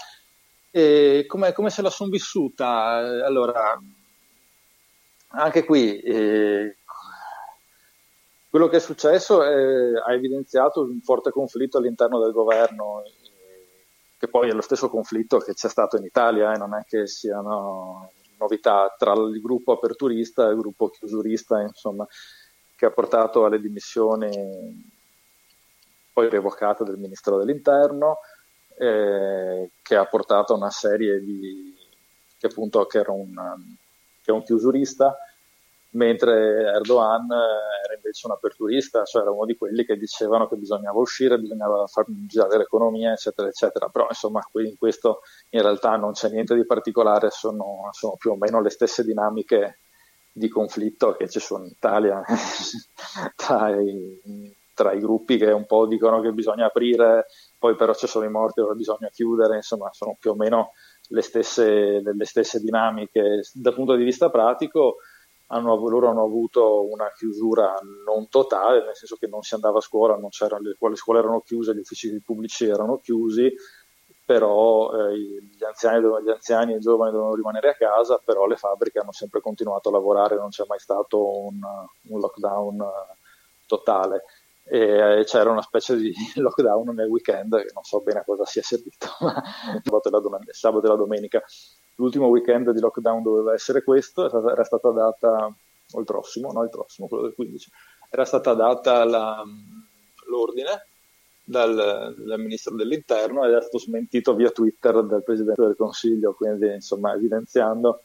Speaker 4: E come, come se la sono vissuta? Allora, anche qui eh, quello che è successo è, ha evidenziato un forte conflitto all'interno del governo che poi è lo stesso conflitto che c'è stato in Italia, eh, non è che siano novità tra il gruppo aperturista e il gruppo chiusurista, insomma, che ha portato alle dimissioni poi revocate del Ministro dell'Interno, eh, che ha portato a una serie di... che appunto che era un, che un chiusurista, mentre Erdogan era invece un aperturista, cioè era uno di quelli che dicevano che bisognava uscire, bisognava far girare l'economia, eccetera, eccetera. Però insomma, in questo in realtà non c'è niente di particolare, sono, sono più o meno le stesse dinamiche di conflitto che ci sono in Italia tra, i, tra, i, gruppi che un po' dicono che bisogna aprire, poi però ci sono i morti dove bisogna chiudere, insomma sono più o meno le stesse, le stesse dinamiche. Dal punto di vista pratico hanno, loro hanno avuto una chiusura non totale, nel senso che non si andava a scuola, le, le, scuole erano chiuse, gli uffici pubblici erano chiusi, però eh, gli, anziani, gli, anziani, e i giovani dovevano rimanere a casa, però le fabbriche hanno sempre continuato a lavorare, non c'è mai stato un, un lockdown eh, totale. E eh, c'era una specie di lockdown nel weekend che non so bene a cosa sia servito, ma sabato e la domenica l'ultimo weekend di lockdown doveva essere questo, era stata data, o il prossimo, no il prossimo, quello del 15, era stata data la, l'ordine dal, dal, ministro dell'interno ed era stato smentito via Twitter dal presidente del consiglio, quindi insomma evidenziando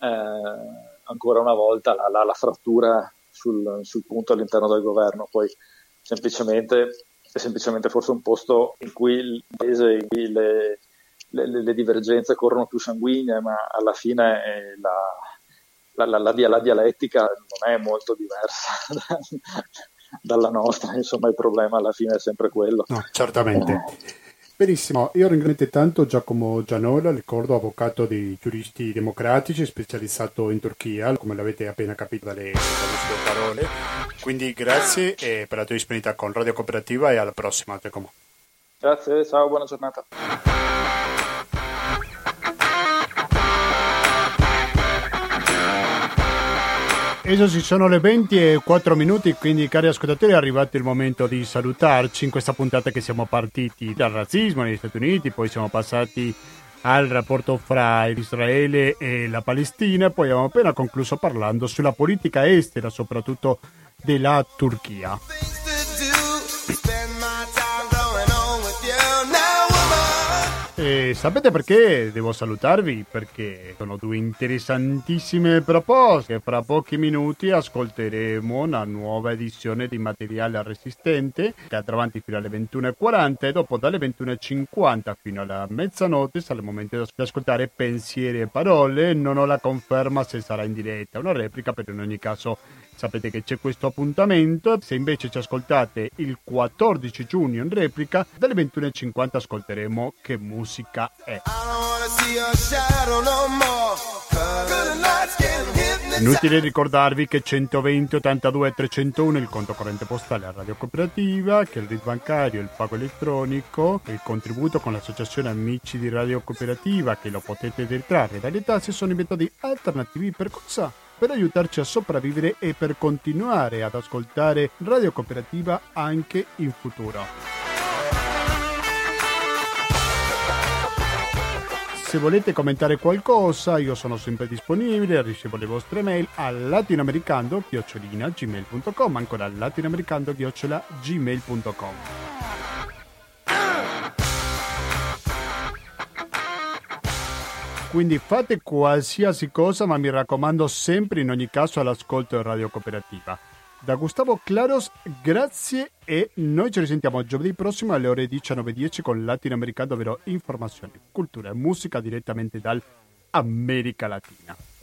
Speaker 4: eh, ancora una volta la, la, la frattura sul, sul, punto all'interno del governo, poi semplicemente è semplicemente forse un posto in cui il paese, in cui le, le, le, divergenze corrono più sanguigne, ma alla fine la, la, la, la, dialettica non è molto diversa dalla nostra, insomma il problema alla fine è sempre quello.
Speaker 1: No, certamente. Benissimo, io ringrazio tanto Giacomo Gianola, ricordo avvocato di giuristi democratici specializzato in Turchia, come l'avete appena capito dalle, dalle sue parole. Quindi grazie per la tua disponibilità con Radio Cooperativa e alla prossima Giacomo.
Speaker 4: Grazie, ciao, buona giornata.
Speaker 1: Adesso sono le 20 e 4 minuti, quindi cari ascoltatori è arrivato il momento di salutarci in questa puntata che siamo partiti dal razzismo negli Stati Uniti, poi siamo passati al rapporto fra Israele e la Palestina, poi abbiamo appena concluso parlando sulla politica estera, soprattutto della Turchia. E sapete perché devo salutarvi? Perché sono due interessantissime proposte. Fra pochi minuti ascolteremo una nuova edizione di Materiale Resistente che andrà avanti fino alle 21.40 e dopo dalle 21.50 fino alla mezzanotte sarà il momento di ascoltare pensieri e parole. Non ho la conferma se sarà in diretta, una replica, però in ogni caso Sapete che c'è questo appuntamento, se invece ci ascoltate il 14 giugno in replica, dalle 21.50 ascolteremo Che musica è. Inutile ricordarvi che 120 82 301 è il conto corrente postale a Radio Cooperativa, che il RID bancario, il pago elettronico, il contributo con l'associazione Amici di Radio Cooperativa, che lo potete detrarre dalle tasse, sono i metodi alternativi per cosa? Per aiutarci a sopravvivere e per continuare ad ascoltare Radio Cooperativa anche in futuro. Se volete commentare qualcosa, io sono sempre disponibile, ricevo le vostre mail a latinoamericando-gmail.com, ancora latinoamericando-gmail.com. Quindi fate qualsiasi cosa, ma mi raccomando sempre in ogni caso all'ascolto di Radio Cooperativa. Da Gustavo Claros, grazie e noi ci risentiamo giovedì prossimo alle ore 19.10 con Latinoamericano, ovvero informazione, cultura e musica direttamente dall'America Latina.